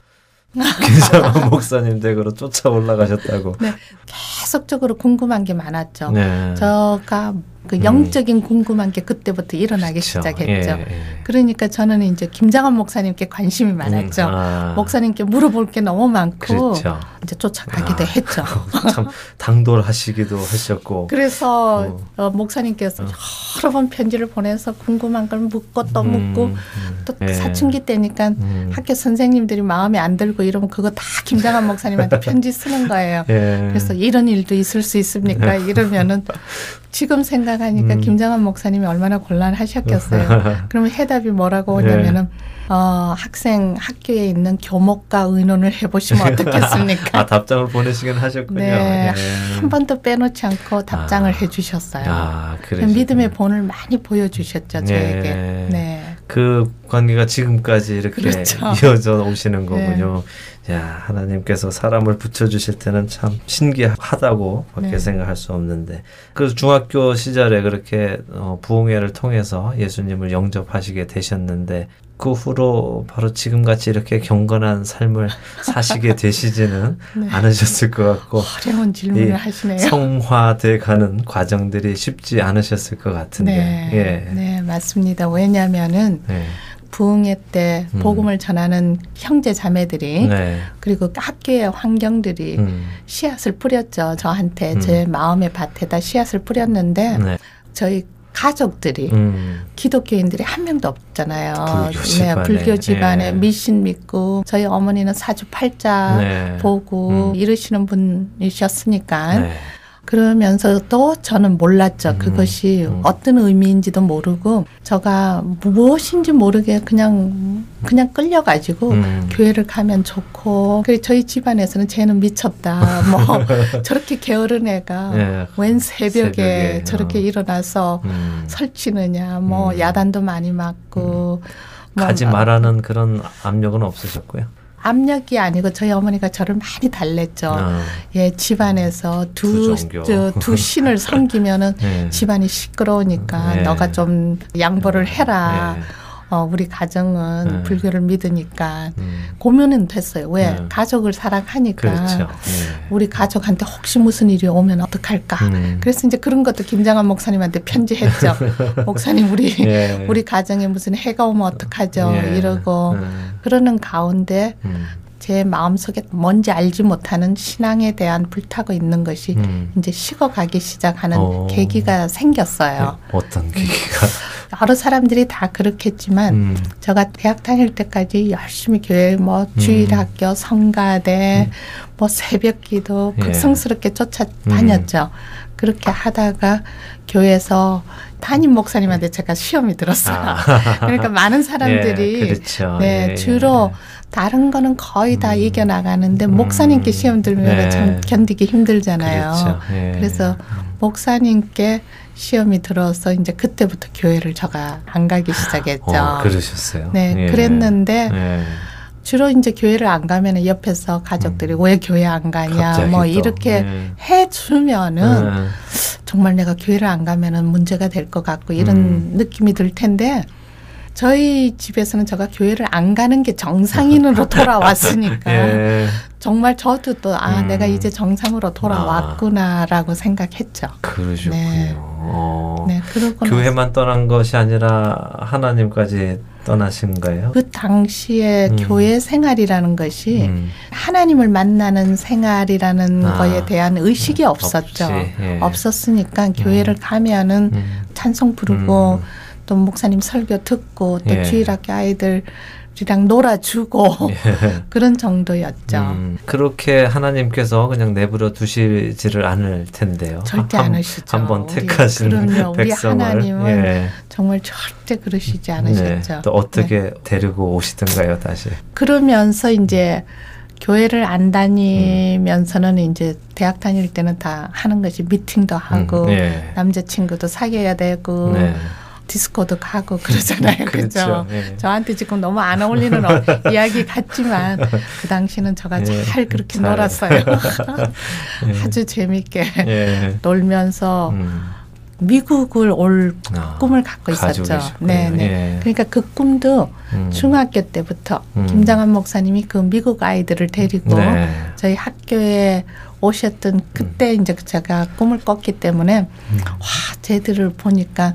김정한 목사님 댁으로 쫓아 올라가셨다고. 계속적으로 궁금한 게 많았죠. 네. 저가 그 음. 영적인 궁금한 게 그때부터 일어나기 그쵸. 시작했죠. 예, 예. 그러니까 저는 이제 김장한 목사님께 관심이 많았죠. 음, 아. 목사님께 물어볼 게 너무 많고 그렇죠. 이제 쫓아가기도 아. 했죠. 참 당돌하시기도 하셨고. 그래서 어. 어, 목사님께서 여러 번 편지를 보내서 궁금한 걸 묻고 또 묻고 음, 또 예. 사춘기 때니까 음. 학교 선생님들이 마음에 안 들고 이러면 그거 다 김장한 목사님한테 편지 쓰는 거예요. 예. 그래서 이런 일도 있을 수 있습니까? 이러면은 지금 생각하니까 음. 김장한 목사님이 얼마나 곤란하셨겠어요. 그러면 해답이 뭐라고 오냐면은 어, 학생 학교에 있는 교목과 의논을 해보시면 어떻겠습니까? 아 답장을 보내시긴 하셨군요. 네, 예. 한 번도 빼놓지 않고 답장을 아. 해주셨어요. 아, 그 그래. 믿음의 본을 많이 보여주셨죠 저에게. 네. 네. 그 관계가 지금까지 이렇게 그렇죠. 이어져 오시는 거군요. 야, 하나님께서 사람을 붙여주실 때는 참 신기하다고 밖에 네. 생각할 수 없는데. 그 중학교 시절에 그렇게 어, 부흥회를 통해서 예수님을 영접하시게 되셨는데, 그 후로 바로 지금같이 이렇게 경건한 삶을 사시게 되시지는 네. 않으셨을 것 같고, 어려운 질문을 이 하시네요. 성화돼 가는 과정들이 쉽지 않으셨을 것 같은데. 네, 예. 네 맞습니다. 왜냐하면은 네. 부흥회 때 음. 복음을 전하는 형제 자매들이 네. 그리고 학교의 환경들이 음. 씨앗을 뿌렸죠. 저한테 음. 제 마음의 밭에다 씨앗을 뿌렸는데 네. 저희 가족들이 음. 기독교인들이 한 명도 없잖아요. 불교 집안에. 네, 불교 집안에 예. 미신 믿고 저희 어머니는 사주 팔자 네. 보고 음. 이러시는 분이셨으니까 네. 그러면서도 저는 몰랐죠. 음, 그것이 음. 어떤 의미인지도 모르고 저가 무엇인지 모르게 그냥 그냥 끌려가지고 음. 교회를 가면 좋고 그리고 저희 집안에서는 쟤는 미쳤다. 뭐 저렇게 게으른 애가 예. 웬 새벽에, 새벽에, 저렇게 어. 일어나서 음. 설치느냐. 뭐 음. 야단도 많이 맞고 뭐 가지 말라는 그런 압력은 없으셨고요. 압력이 아니고 저희 어머니가 저를 많이 달랬죠. 어. 예, 집안에서 두. 저, 두 신을 섬기면은 네. 집안이 시끄러우니까 네. 너가 좀 양보를 해라. 네. 어, 우리 가정은 네. 불교를 믿으니까 음. 고민은 됐어요. 왜? 네. 가족을 사랑하니까. 그렇죠. 네. 우리 가족한테 혹시 무슨 일이 오면 어떡할까. 음. 그래서 이제 그런 것도 김장한 목사님한테 편지했죠. 목사님 우리 예. 우리 가정에 무슨 해가 오면 어떡하죠. 예. 이러고 음. 그러는 가운데 음. 제 마음속에 뭔지 알지 못하는 신앙에 대한 불타고 있는 것이 음. 이제 식어가기 시작하는 어. 계기가 생겼어요. 네, 어떤 계기가? 여러 사람들이 다 그렇겠지만 음. 제가 대학 다닐 때까지 열심히 교회 뭐 주일학교 성가대 뭐 새벽기도 예. 극성스럽게 쫓아다녔죠. 그렇게 하다가 교회에서 담임 목사님한테 제가 시험이 들었어요. 아. 그러니까 많은 사람들이 예, 그렇죠. 네 예, 주로 예. 다른 거는 거의 다 음. 이겨 나가는데 목사님께 시험 들면 네. 참 견디기 힘들잖아요. 그렇죠. 예. 그래서 목사님께 시험이 들어서 이제 그때부터 교회를 제가 안 가기 시작했죠. 어, 그러셨어요. 네, 예. 그랬는데 예. 주로 이제 교회를 안 가면은 옆에서 가족들이 왜 교회 안 가냐 음. 뭐 또, 이렇게 예. 해주면은 예. 정말 내가 교회를 안 가면은 문제가 될 것 같고 이런 음. 느낌이 들 텐데 저희 집에서는 제가 교회를 안 가는 게 정상인으로 돌아왔으니까 예. 정말 저도 또아 음. 내가 이제 정상으로 돌아왔구나라고 생각했죠. 그러셨군요. 네. 어. 네, 그러고 교회만 떠난 것이 아니라 하나님까지 떠나신 거예요? 그 당시에 음. 교회 생활이라는 것이 음. 하나님을 만나는 생활이라는 아. 거에 대한 의식이 음, 없었죠. 없지, 예. 없었으니까 교회를 가면은 음. 찬송 부르고 음. 또 목사님 설교 듣고 또 예. 주일학교 아이들이랑 놀아주고 그런 정도였죠. 음, 그렇게 하나님께서 그냥 내버려 두시지를 않을 텐데요. 절대 한- 않으시죠. 한번 그럼요. 우리 백성을 하나님은 예. 정말 절대 그러시지 네. 않으셨죠. 또 어떻게 네. 데리고 오시던가요, 다시? 그러면서 이제 교회를 안 다니면서는 이제 대학 다닐 때는 다 하는 것이 미팅도 하고 음, 예. 남자친구도 사귀어야 되고 네. 디스코도 가고 그러잖아요. 그렇죠. 그죠? 예. 저한테 지금 너무 안 어울리는 어- 이야기 같지만 그 당시는 제가 예, 잘 그렇게 잘. 놀았어요. 예. 아주 재밌게 예. 놀면서 음. 미국을 올 아, 꿈을 갖고 있었죠. 네, 네. 예. 그러니까 그 꿈도 음. 중학교 때부터 음. 김장한 목사님이 그 미국 아이들을 데리고 네. 저희 학교에 오셨던 그때 이제 제가 꿈을 꿨기 때문에 음. 와 쟤들을 보니까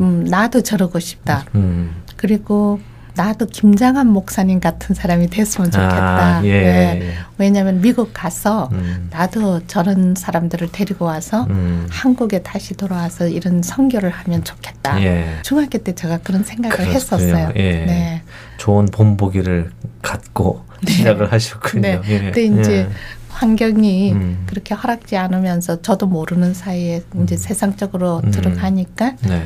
음, 나도 저러고 싶다. 음. 그리고 나도 김장한 목사님 같은 사람이 됐으면 좋겠다. 아, 예, 네. 예. 왜냐하면 미국 가서 음. 나도 저런 사람들을 데리고 와서 음. 한국에 다시 돌아와서 이런 선교를 하면 좋겠다. 예. 중학교 때 제가 그런 생각을 그렇군요. 했었어요. 예. 네. 좋은 본보기를 갖고 시작을 하셨군요. 네. 예. 근데 이제 예. 환경이 음. 그렇게 허락지 않으면서 저도 모르는 사이에 이제 세상적으로 음. 들어가니까 네.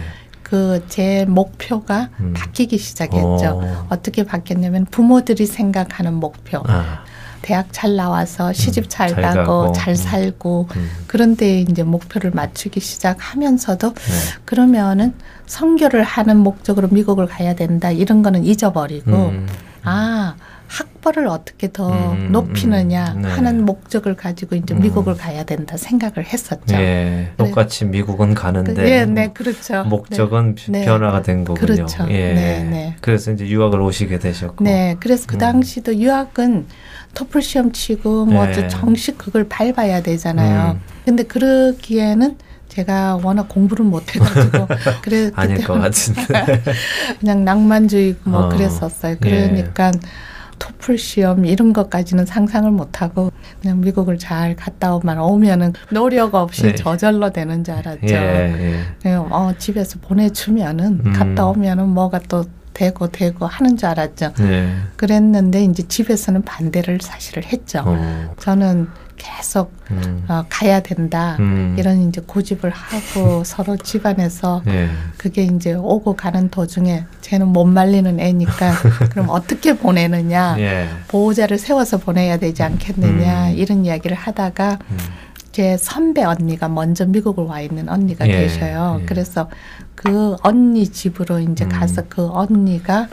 그 제 목표가 음. 바뀌기 시작했죠. 어. 어떻게 바뀌었냐면 부모들이 생각하는 목표. 아. 대학 잘 나와서 시집 잘, 잘 가고, 가고. 잘 음. 살고 음. 그런데 이제 목표를 맞추기 시작하면서도 네. 그러면은 선교를 하는 목적으로 미국을 가야 된다 이런 거는 잊어버리고 음. 아 학벌을 어떻게 더 음, 높이느냐 음, 네. 하는 목적을 가지고 이제 음. 미국을 가야 된다 생각을 했었죠. 예. 똑같이 미국은 가는데 그, 예, 네, 그렇죠. 목적은 네. 변화가 된 거군요. 그렇죠. 예. 네, 네. 그래서 이제 유학을 오시게 되셨고. 네, 그래서 그 음. 당시도 유학은 토플 시험 치고 뭐 네. 정식 그걸 밟아야 되잖아요. 음. 근데 그러기에는 제가 워낙 공부를 못 해가지고 그래 아닐 것 같은데. 그냥 낭만주의고 뭐 어. 그랬었어요. 예. 그러니까 토플 시험 이런 것까지는 상상을 못 하고 그냥 미국을 잘 갔다 오면 오면은 노력 없이 네. 저절로 되는 줄 알았죠. 예, 예. 그냥 어, 집에서 보내주면은 음. 갔다 오면은 뭐가 또 되고 되고 하는 줄 알았죠. 예. 그랬는데 이제 집에서는 반대를 사실을 했죠. 어. 저는 계속 음. 어, 가야 된다 음. 이런 이제 고집을 하고 서로 집안에서 예. 그게 이제 오고 가는 도중에 쟤는 못 말리는 애니까 그럼 어떻게 보내느냐 예. 보호자를 세워서 보내야 되지 않겠느냐 음. 이런 이야기를 하다가 음. 제 선배 언니가 먼저 미국을 와 있는 언니가 예, 계셔요. 예. 그래서 그 언니 집으로 이제 음. 가서 그 언니가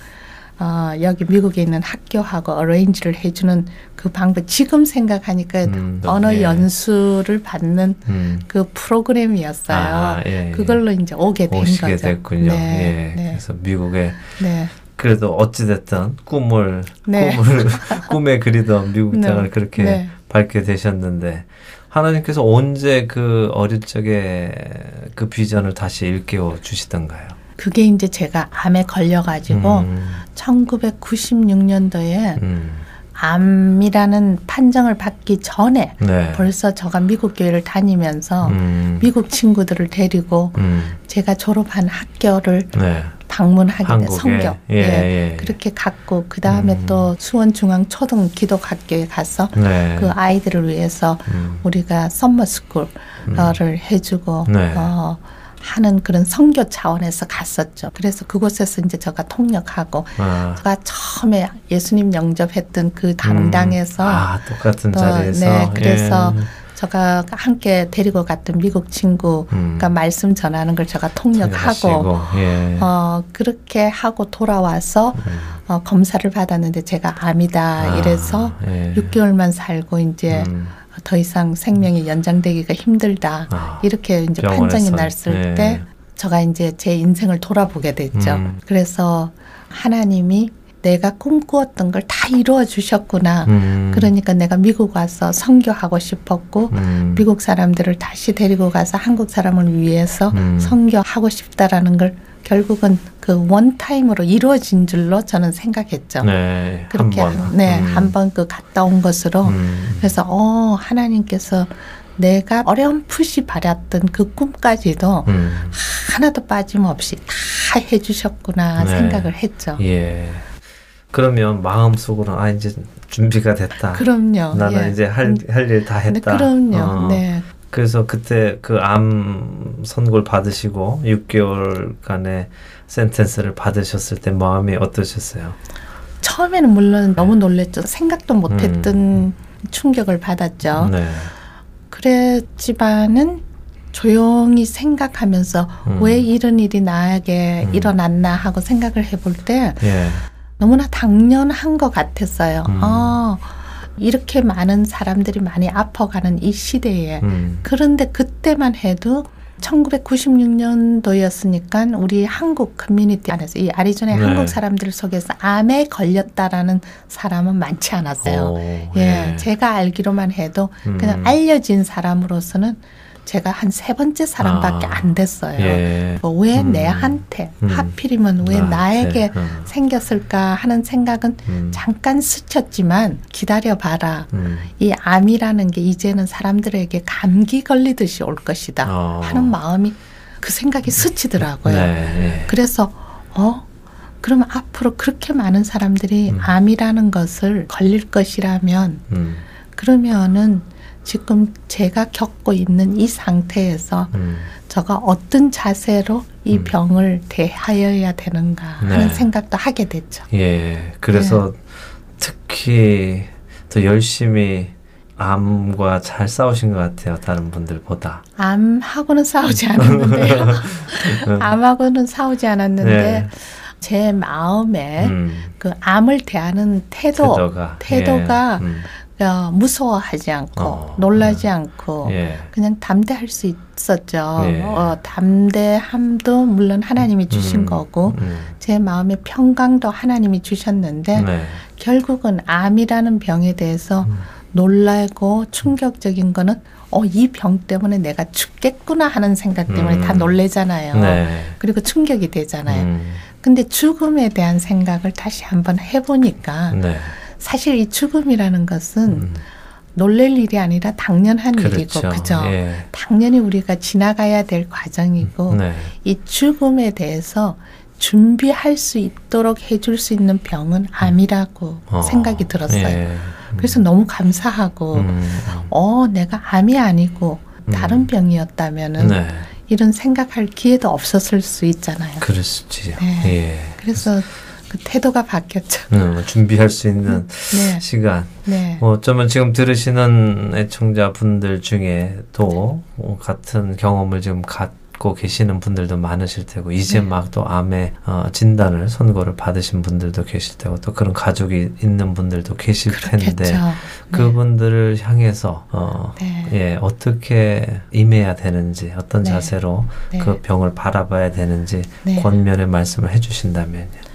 어, 여기 미국에 있는 학교하고 어레인지를 해주는 그 방법 지금 생각하니까 음, 언어 예. 연수를 받는 음. 그 프로그램이었어요. 아, 예, 예. 그걸로 이제 오게 된 오시게 거죠. 됐군요. 네, 예. 네, 그래서 미국에 네. 그래도 어찌 됐든 꿈을 네. 꿈을 꿈에 그리던 미국 네. 땅을 그렇게 네. 밟게 되셨는데 하나님께서 언제 그 어릴 적에 그 비전을 다시 일깨워 주시던가요? 그게 이제 제가 암에 걸려가지고 음, 1996년도에 음, 암이라는 판정을 받기 전에 네. 벌써 저가 미국 교회를 다니면서 음. 미국 친구들을 데리고 음. 제가 졸업한 학교를 네. 방문하게 돼 한국에. 성교 예, 예. 그렇게 갔고 그 다음에 음. 또 수원 중앙 초등 기독학교에 가서 네. 그 아이들을 위해서 음. 우리가 썸머스쿨을 해주고 네. 어, 하는 그런 선교 차원에서 갔었죠. 그래서 그곳에서 이제 제가 통역하고 아. 제가 처음에 예수님 영접했던 그 당당에서 아, 똑같은 또, 자리에서. 네, 그래서 예. 제가 함께 데리고 갔던 미국 친구가 음. 말씀 전하는 걸 제가 통역하고 예. 어 그렇게 하고 돌아와서 어, 검사를 받았는데 제가 암이다 아, 이래서 예. 6개월만 살고 이제 음. 더 이상 생명이 연장되기가 힘들다 아, 이렇게 이제. 판정이 났을 네. 때 제가 이제 제 인생을 돌아보게 됐죠. 음. 그래서 하나님이 내가 꿈꾸었던 걸 다 이루어 주셨구나. 음. 그러니까 내가 미국 와서 선교하고 싶었고 음. 미국 사람들을 다시 데리고 가서 한국 사람을 위해서 음. 선교하고 싶다라는 걸 결국은 그 원타임으로 이루어진 줄로 저는 생각했죠. 네. 그렇게 한 번. 네, 음. 한번 그 갔다 온 것으로 음. 그래서 어 하나님께서 내가 어렴풋이 바랐던 그 꿈까지도 음. 하나도 빠짐없이 다 해주셨구나 네. 생각을 했죠. 예. 그러면 마음속으로 아 이제 준비가 됐다. 그럼요. 나는 예. 이제 할 할 일다 네, 했다. 그럼요. 어. 네. 그래서 그때 그 암 선고를 받으시고 6개월간의 센텐스를 받으셨을 때 마음이 어떠셨어요? 처음에는 물론 너무 놀랬죠. 생각도 못했던 충격을 받았죠. 음. 네. 그랬지만은 조용히 생각하면서 음. 왜 이런 일이 나에게 음. 일어났나 하고 생각을 해볼 때 예. 너무나 당연한 것 같았어요. 음. 어, 이렇게 많은 사람들이 많이 아파가는 이 시대에 음. 그런데 그때만 해도 1996년도였으니까 우리 한국 커뮤니티 안에서 이 아리조나의 네. 한국 사람들 속에서 암에 걸렸다라는 사람은 많지 않았어요. 오, 예, 제가 알기로만 해도 음. 그냥 알려진 사람으로서는 제가 한 세 번째 사람밖에 아, 안 됐어요. 예. 뭐 왜 음. 내한테 음. 하필이면 왜 나한테, 나에게 음. 생겼을까 하는 생각은 음. 잠깐 스쳤지만 기다려봐라. 음. 이 암이라는 게 이제는 사람들에게 감기 걸리듯이 올 것이다 어. 하는 마음이 그 생각이 스치더라고요. 네. 예. 그래서 어 그럼 앞으로 그렇게 많은 사람들이 음. 암이라는 것을 걸릴 것이라면 음. 그러면은 지금 제가 겪고 있는 이 상태에서 음. 저가 어떤 자세로 이 음. 병을 대하여야 되는가 하는 네. 생각도 하게 됐죠. 예. 그래서 네. 특히 더 열심히 암과 잘 싸우신 것 같아요. 다른 분들보다. 암하고는 싸우지 않았는데요. 암하고는 싸우지 않았는데 네. 제 마음에 음. 그 암을 대하는 태도, 태도가 태도가 예. 음. 어, 무서워하지 않고 어, 놀라지 않고 예. 그냥 담대할 수 있었죠. 예. 어, 담대함도 물론 하나님이 주신 음. 거고 음. 제 마음의 평강도 하나님이 주셨는데 네. 결국은 암이라는 병에 대해서 음. 놀라고 충격적인 거는 어, 이 병 때문에 내가 죽겠구나 하는 생각 때문에 음. 다 놀래잖아요. 네. 그리고 충격이 되잖아요. 음. 근데 죽음에 대한 생각을 다시 한번 해보니까 네. 사실 이 죽음이라는 것은 음. 놀랄 일이 아니라 당연한 일이고 그렇죠. 그죠? 예. 당연히 우리가 지나가야 될 과정이고 네. 이 죽음에 대해서 준비할 수 있도록 해줄 수 있는 병은 암이라고 어, 생각이 들었어요. 예. 그래서 너무 감사하고 음. 어 내가 암이 아니고 다른 음. 병이었다면은 네. 이런 생각할 기회도 없었을 수 있잖아요. 있지요. 네. 예. 그래서 그 태도가 바뀌었죠. 음, 준비할 수 있는 네, 시간. 네, 뭐 어쩌면 지금 들으시는 애청자분들 중에도 어, 같은 경험을 지금 갖고 계시는 분들도 많으실 테고 이제 네. 막또 암의 어, 진단을 선고를 받으신 분들도 계실 테고 또 그런 가족이 있는 분들도 계실 텐데 그렇겠죠. 네. 그분들을 향해서 어, 네. 예 어떻게 임해야 되는지 어떤 네. 자세로 네. 그 병을 바라봐야 되는지 네. 권면의 말씀을 해주신다면요.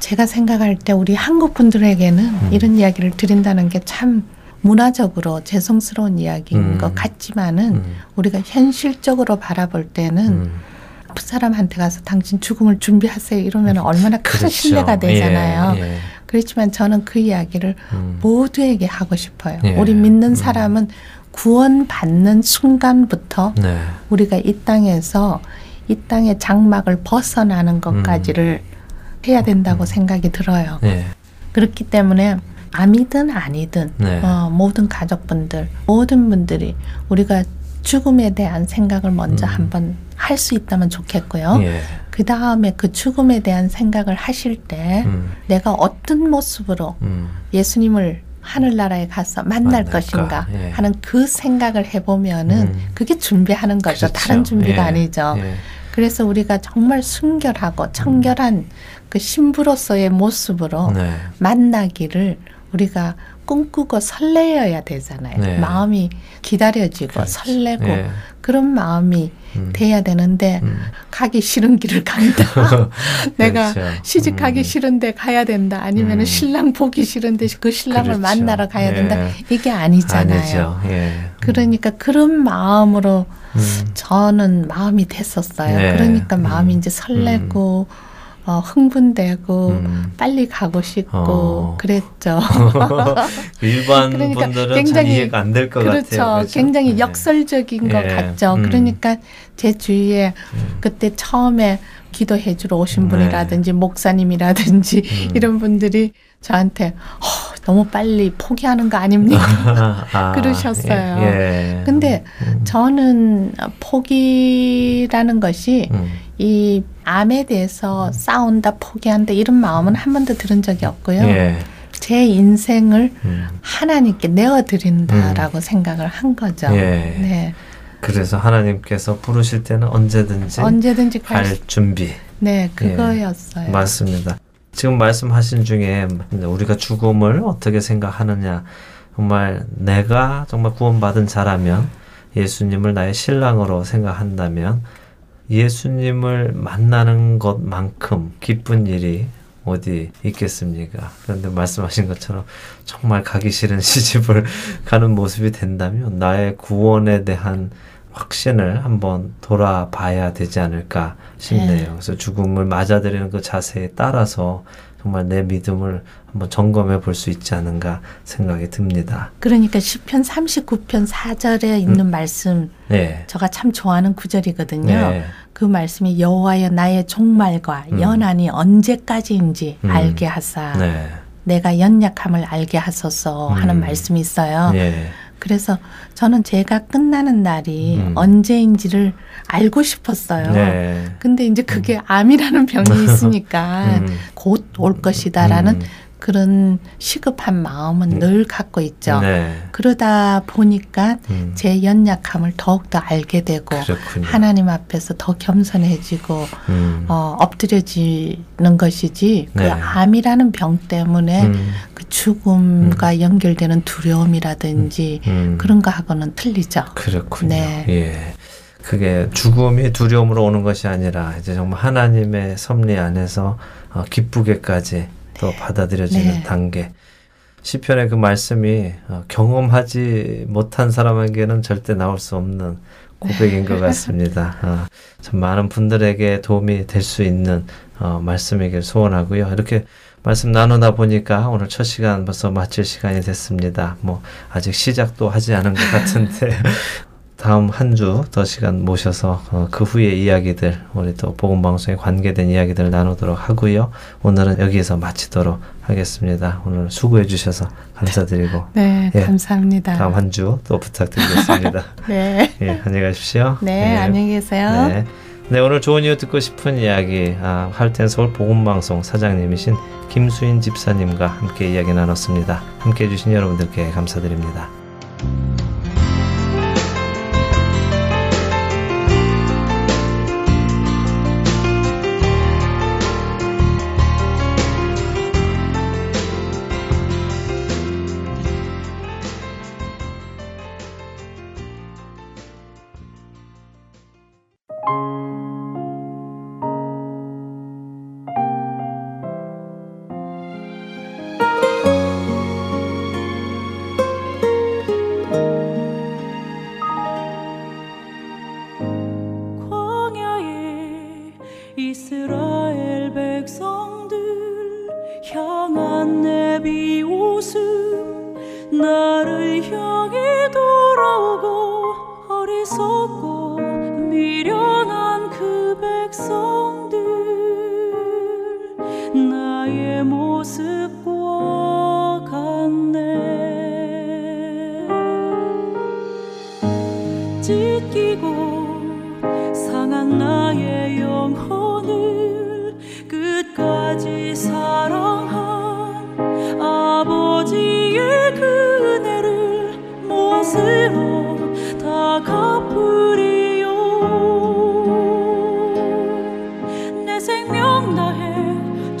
제가 생각할 때 우리 한국 분들에게는 음. 이런 이야기를 드린다는 게 참 문화적으로 죄송스러운 이야기인 음. 것 같지만은 음. 우리가 현실적으로 바라볼 때는 음. 그 사람한테 가서 당신 죽음을 준비하세요 이러면 얼마나 큰 그렇죠. 신뢰가 되잖아요. 예, 예. 그렇지만 저는 그 이야기를 음. 모두에게 하고 싶어요. 예. 우리 믿는 사람은 구원받는 순간부터 네. 우리가 이 땅에서 이 땅의 장막을 벗어나는 것까지를 해야 된다고 생각이 들어요. 예. 그렇기 때문에 암이든 아니든 네. 어, 모든 가족분들 모든 분들이 우리가 죽음에 대한 생각을 먼저 음. 한번 할 수 있다면 좋겠고요. 예. 그 다음에 그 죽음에 대한 생각을 하실 때 음. 내가 어떤 모습으로 음. 예수님을 하늘나라에 가서 만날 만날까? 것인가 예. 하는 그 생각을 해보면은 음. 그게 준비하는 거죠. 그렇죠. 다른 준비가 예. 아니죠. 예. 그래서 우리가 정말 순결하고 청결한 그 신부로서의 모습으로 네. 만나기를 우리가 꿈꾸고 설레어야 되잖아요. 네. 마음이 기다려지고 그렇지. 설레고 예. 그런 마음이 음. 돼야 되는데 음. 가기 싫은 길을 간다. 내가 그렇죠. 시집 가기 음. 싫은데 가야 된다. 아니면 음. 은 신랑 보기 싫은데 그 신랑을 그렇죠. 만나러 가야 예. 된다. 이게 아니잖아요. 예. 그러니까 그런 마음으로 음. 저는 마음이 됐었어요. 네. 그러니까 마음이 음. 이제 설레고 어, 흥분되고 음. 빨리 가고 싶고 어. 그랬죠. 일반 그러니까 분들은 잘 굉장히 이해가 안 될 것 그렇죠. 같아요. 그렇죠? 굉장히 네. 역설적인 것 예. 같죠. 음. 그러니까 제 주위에 음. 그때 처음에 기도해 주러 오신 네. 분이라든지 목사님이라든지 음. 이런 분들이 저한테 어, 너무 빨리 포기하는 거 아닙니까? 아, 그러셨어요. 예. 예. 근데 음. 저는 포기라는 것이 음. 이 암에 대해서 싸운다, 포기한다 이런 마음은 한 번도 들은 적이 없고요. 예. 제 인생을 음. 하나님께 내어드린다라고 생각을 한 거죠. 예. 네. 그래서 하나님께서 부르실 때는 언제든지 언제든지 갈 준비. 네, 그거였어요. 맞습니다. 지금 말씀하신 중에 우리가 죽음을 어떻게 생각하느냐. 정말 내가 정말 구원받은 자라면 예수님을 나의 신랑으로 생각한다면 예수님을 만나는 것만큼 기쁜 일이 어디 있겠습니까? 그런데 말씀하신 것처럼 정말 가기 싫은 시집을 가는 모습이 된다면 나의 구원에 대한 확신을 한번 돌아봐야 되지 않을까 싶네요. 네. 그래서 죽음을 맞아들이는 그 자세에 따라서 정말 내 믿음을 한번 점검해 볼 수 있지 않은가 생각이 듭니다. 그러니까 시편 39편 4절에 있는 말씀 네. 제가 참 좋아하는 구절이거든요. 네. 그 말씀이 여호와여 나의 종말과 음. 연한이 언제까지인지 음. 알게 하사 네. 내가 연약함을 알게 하소서 하는 음. 말씀이 있어요. 예. 그래서 저는 제가 끝나는 날이 음. 언제인지를 알고 싶었어요. 네. 근데 이제 그게 암이라는 병이 있으니까 음. 곧올 것이다라는 음. 그런 시급한 마음은 음. 늘 갖고 있죠. 네. 그러다 보니까 음. 제 연약함을 더욱더 알게 되고 그렇군요. 하나님 앞에서 더 겸손해지고 음. 어, 엎드려지는 것이지 네. 그 암이라는 병 때문에 음. 그 죽음과 연결되는 두려움이라든지 음. 그런 거하고는 틀리죠. 그렇군요. 네. 예. 그게 죽음이 두려움으로 오는 것이 아니라 이제 정말 하나님의 섭리 안에서 어, 기쁘게까지 또 받아들여지는 네. 단계. 시편의 그 말씀이 어, 경험하지 못한 사람에게는 절대 나올 수 없는 고백인 것 같습니다. 어, 참 많은 분들에게 도움이 될 수 있는 어, 말씀이길 소원하고요. 이렇게 말씀 나누다 보니까 오늘 첫 시간 벌써 마칠 시간이 됐습니다. 뭐 아직 시작도 하지 않은 것 같은데 다음 한 주 더 시간 모셔서 어, 그 후의 이야기들 우리 또 복음 방송에 관계된 이야기들 나누도록 하고요. 오늘은 여기에서 마치도록 하겠습니다. 오늘 수고해 주셔서 감사드리고 네, 예. 감사합니다. 다음 한 주 또 부탁드리겠습니다. 네. 예, 안녕히 가십시오. 네, 안녕히 계세요. 네. 네, 오늘 좋은 이유 듣고 싶은 이야기 아, 할텐 서울 복음방송 사장님이신 김수인 집사님과 함께 이야기 나눴습니다. 함께 해주신 여러분들께 감사드립니다.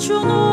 suçunu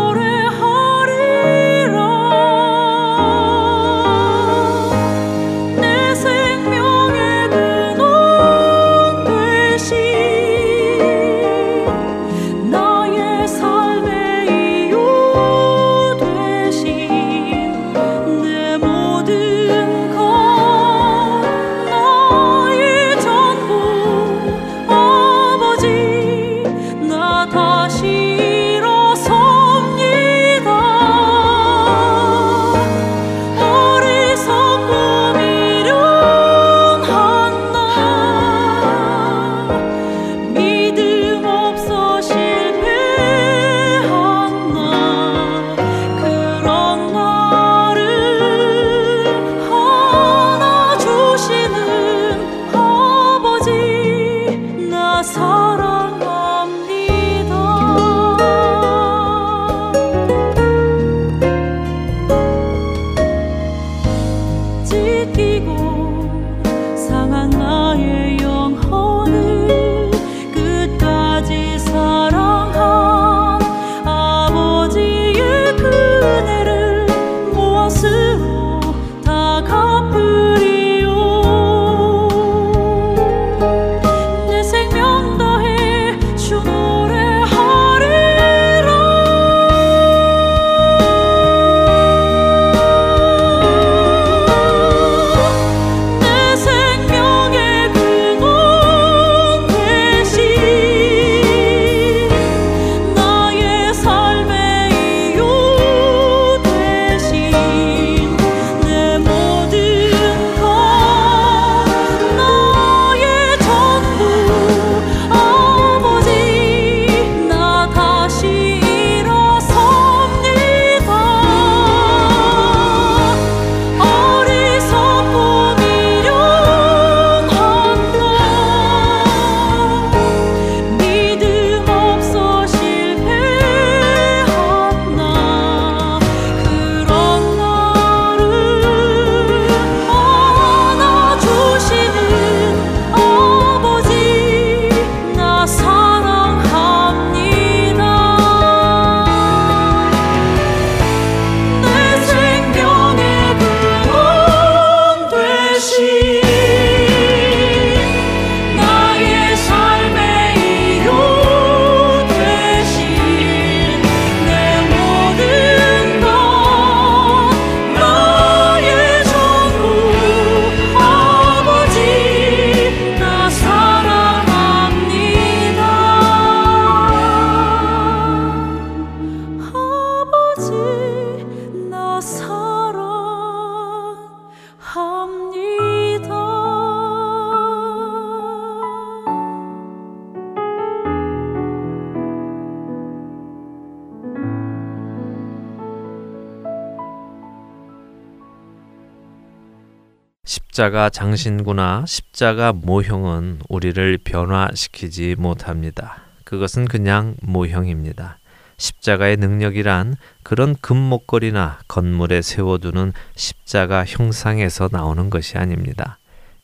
십자가 장신구나 십자가 모형은 우리를 변화시키지 못합니다. 그것은 그냥 모형입니다. 십자가의 능력이란 그런 금목걸이나 건물에 세워두는 십자가 형상에서 나오는 것이 아닙니다.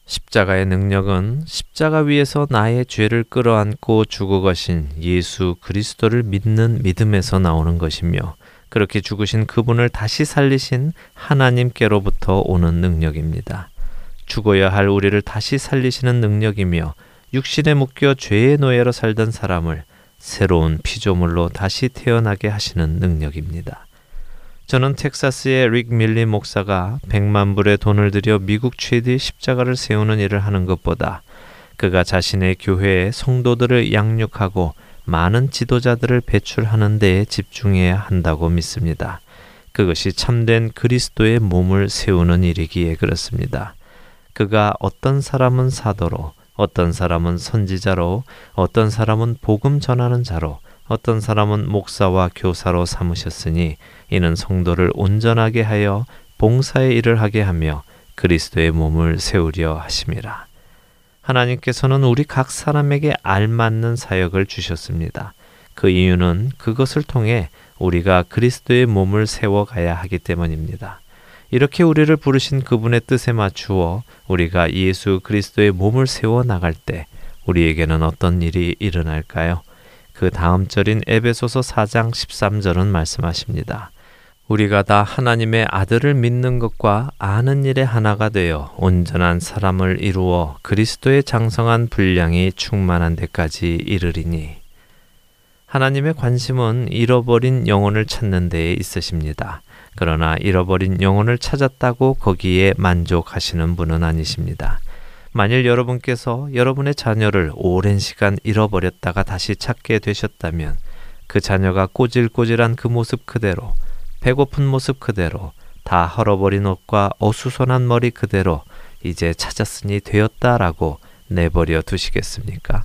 십자가의 능력은 십자가 위에서 나의 죄를 끌어안고 죽어가신 예수 그리스도를 믿는 믿음에서 나오는 것이며 그렇게 죽으신 그분을 다시 살리신 하나님께로부터 오는 능력입니다. 죽어야 할 우리를 다시 살리시는 능력이며 육신에 묶여 죄의 노예로 살던 사람을 새로운 피조물로 다시 태어나게 하시는 능력입니다. 저는 텍사스의 릭 밀리 목사가 100만 불의 돈을 들여 미국 최대의 십자가를 세우는 일을 하는 것보다 그가 자신의 교회에 성도들을 양육하고 많은 지도자들을 배출하는 데에 집중해야 한다고 믿습니다. 그것이 참된 그리스도의 몸을 세우는 일이기에 그렇습니다. 그가 어떤 사람은 사도로, 어떤 사람은 선지자로, 어떤 사람은 복음 전하는 자로, 어떤 사람은 목사와 교사로 삼으셨으니 이는 성도를 온전하게 하여 봉사의 일을 하게 하며 그리스도의 몸을 세우려 하심이라. 하나님께서는 우리 각 사람에게 알맞는 사역을 주셨습니다. 그 이유는 그것을 통해 우리가 그리스도의 몸을 세워가야 하기 때문입니다. 이렇게 우리를 부르신 그분의 뜻에 맞추어 우리가 예수 그리스도의 몸을 세워 나갈 때 우리에게는 어떤 일이 일어날까요? 그 다음 절인 에베소서 4장 13절은 말씀하십니다. 우리가 다 하나님의 아들을 믿는 것과 아는 일에 하나가 되어 온전한 사람을 이루어 그리스도의 장성한 분량이 충만한 데까지 이르리니 하나님의 관심은 잃어버린 영혼을 찾는 데에 있으십니다. 그러나 잃어버린 영혼을 찾았다고 거기에 만족하시는 분은 아니십니다. 만일 여러분께서 여러분의 자녀를 오랜 시간 잃어버렸다가 다시 찾게 되셨다면 그 자녀가 꼬질꼬질한 그 모습 그대로, 배고픈 모습 그대로, 다 헐어버린 옷과 어수선한 머리 그대로 이제 찾았으니 되었다라고 내버려 두시겠습니까?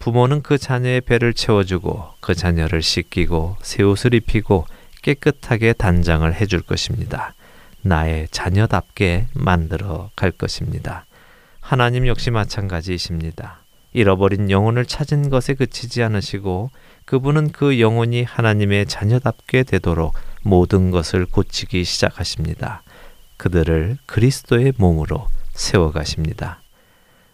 부모는 그 자녀의 배를 채워주고 그 자녀를 씻기고 새 옷을 입히고 깨끗하게 단장을 해줄 것입니다. 나의 자녀답게 만들어 갈 것입니다. 하나님 역시 마찬가지이십니다. 잃어버린 영혼을 찾은 것에 그치지 않으시고 그분은 그 영혼이 하나님의 자녀답게 되도록 모든 것을 고치기 시작하십니다. 그들을 그리스도의 몸으로 세워가십니다.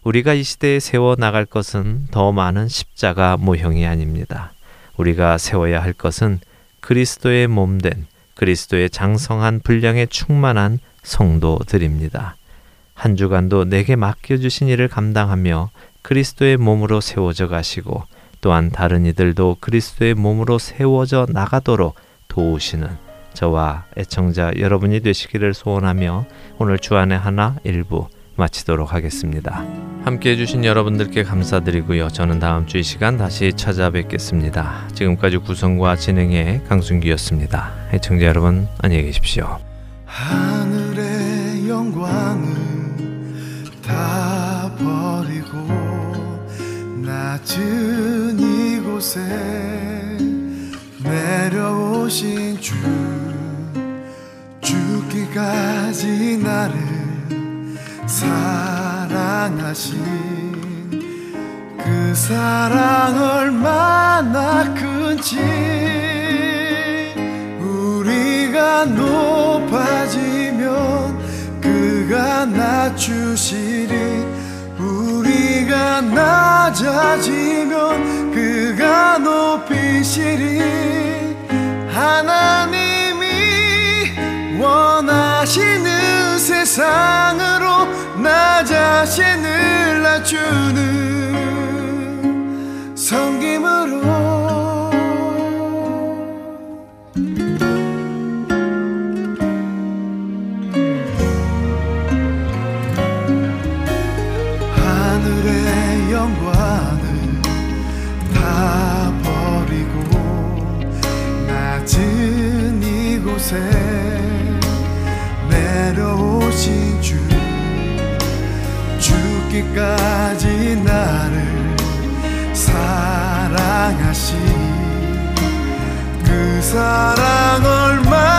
우리가 이 시대에 세워 나갈 것은 더 많은 십자가 모형이 아닙니다. 우리가 세워야 할 것은 그리스도의 몸된 그리스도의 장성한 분량에 충만한 성도들입니다. 한 주간도 내게 맡겨주신 일을 감당하며 그리스도의 몸으로 세워져 가시고 또한 다른 이들도 그리스도의 몸으로 세워져 나가도록 도우시는 저와 애청자 여러분이 되시기를 소원하며 오늘 주안의 하나 일부 마치도록 하겠습니다. 함께 해주신 여러분들께 감사드리고요. 저는 다음 주 이 시간 다시 찾아뵙겠습니다. 지금까지 구성과 진행의 강순기였습니다. 애청자 여러분 안녕히 계십시오. 하늘의 영광을 다 버리고 낮은 이곳에 내려오신 주 죽기까지 나를 사랑하신 그 사랑 얼마나 큰지. 우리가 높아지면 그가 낮추시리. 우리가 낮아지면 그가 높이시리. 하나님이 원하시는 세상으로 나 자신을 낮추는 섬김으로. 하늘의 영광을 다 버리고 낮은 이곳에 끝까지 나를 사랑하신 그 사랑 얼마